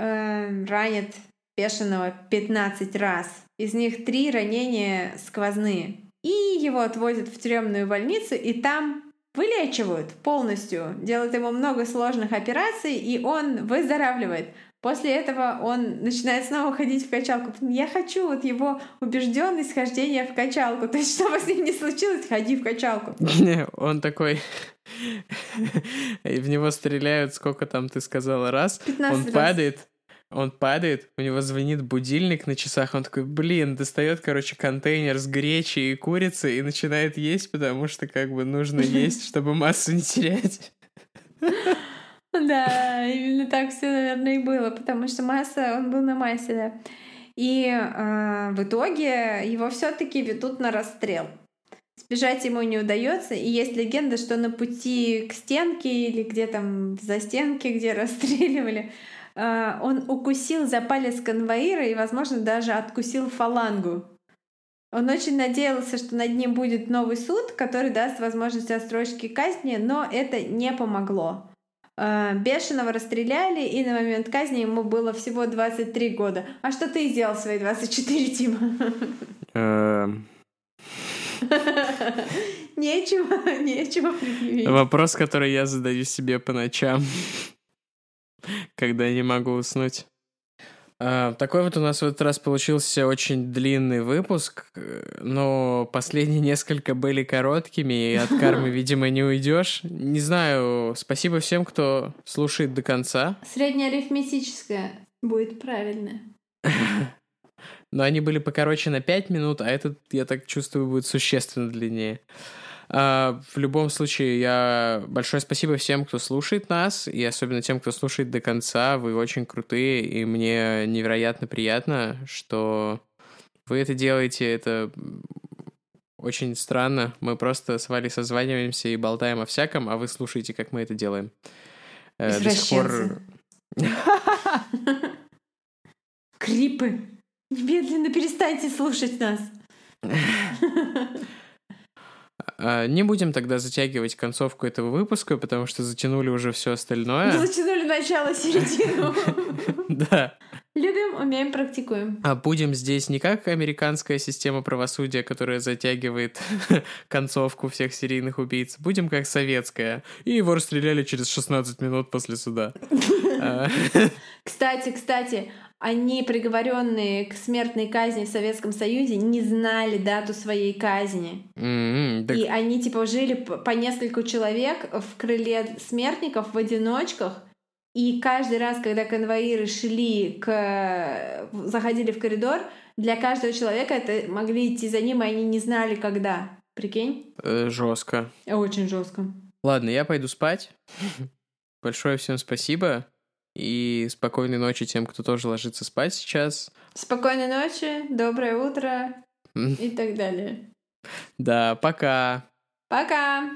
э, ранит Пешеного 15 раз. Из них три ранения сквозные. И его отвозят в тюремную больницу, и там вылечивают полностью, делают ему много сложных операций, и он выздоравливает. После этого он начинает снова ходить в качалку. Я хочу вот его убежденность хождения в качалку. То есть, что бы с ним ни случилось, ходи в качалку. Не, он такой... В него стреляют, сколько там ты сказала, раз. Он падает, он падает, у него звонит будильник на часах, он такой, блин, достает, короче, контейнер с гречей и курицей и начинает есть, потому что как бы нужно есть, чтобы массу не терять. Да, именно так все, наверное, и было, потому что масса, он был на массе, да. И э, в итоге его все-таки ведут на расстрел. Сбежать ему не удается, и есть легенда, что на пути к стенке или где там за стенки, где расстреливали, он укусил за палец конвоира и, возможно, даже откусил фалангу. Он очень надеялся, что над ним будет новый суд, который даст возможность отсрочки казни, но это не помогло. Э, Бешеного расстреляли, и на момент казни ему было всего 23 года. А что ты сделал в свои 24, Тима? Эм. Нечего, нечего предъявить. Вопрос, который я задаю себе по ночам, когда не могу уснуть. А, такой вот у нас в этот раз получился очень длинный выпуск, но последние несколько были короткими, и от кармы, видимо, не уйдешь. Не знаю, спасибо всем, кто слушает до конца. Среднеарифметическое будет правильно. Но они были покороче на 5 минут, а этот, я так чувствую, будет существенно длиннее. А, в любом случае, я большое спасибо всем, кто слушает нас, и особенно тем, кто слушает до конца. Вы очень крутые, и мне невероятно приятно, что вы это делаете. Это очень странно. Мы просто с Валей созваниваемся и болтаем о всяком, а вы слушаете, как мы это делаем. Э, до сих пор... Крипы! Немедленно перестаньте слушать нас. А, не будем тогда затягивать концовку этого выпуска, потому что затянули уже все остальное. Затянули начало, середину. Да. Любим, умеем, практикуем. А будем здесь не как американская система правосудия, которая затягивает концовку всех серийных убийц. Будем как советская. И его расстреляли через 16 минут после суда. А. Кстати, кстати, они, приговоренные к смертной казни в Советском Союзе, не знали дату своей казни. Mm-hmm, так... И они типа жили по нескольку человек в крыле смертников в одиночках. И каждый раз, когда конвоиры шли к... заходили в коридор, для каждого человека это могли идти за ним, и они не знали, когда. Прикинь? Э, жестко. Очень жестко. Ладно, я пойду спать. Большое всем спасибо. И спокойной ночи тем, кто тоже ложится спать сейчас. Спокойной ночи, доброе утро и так далее. Да, пока. Пока.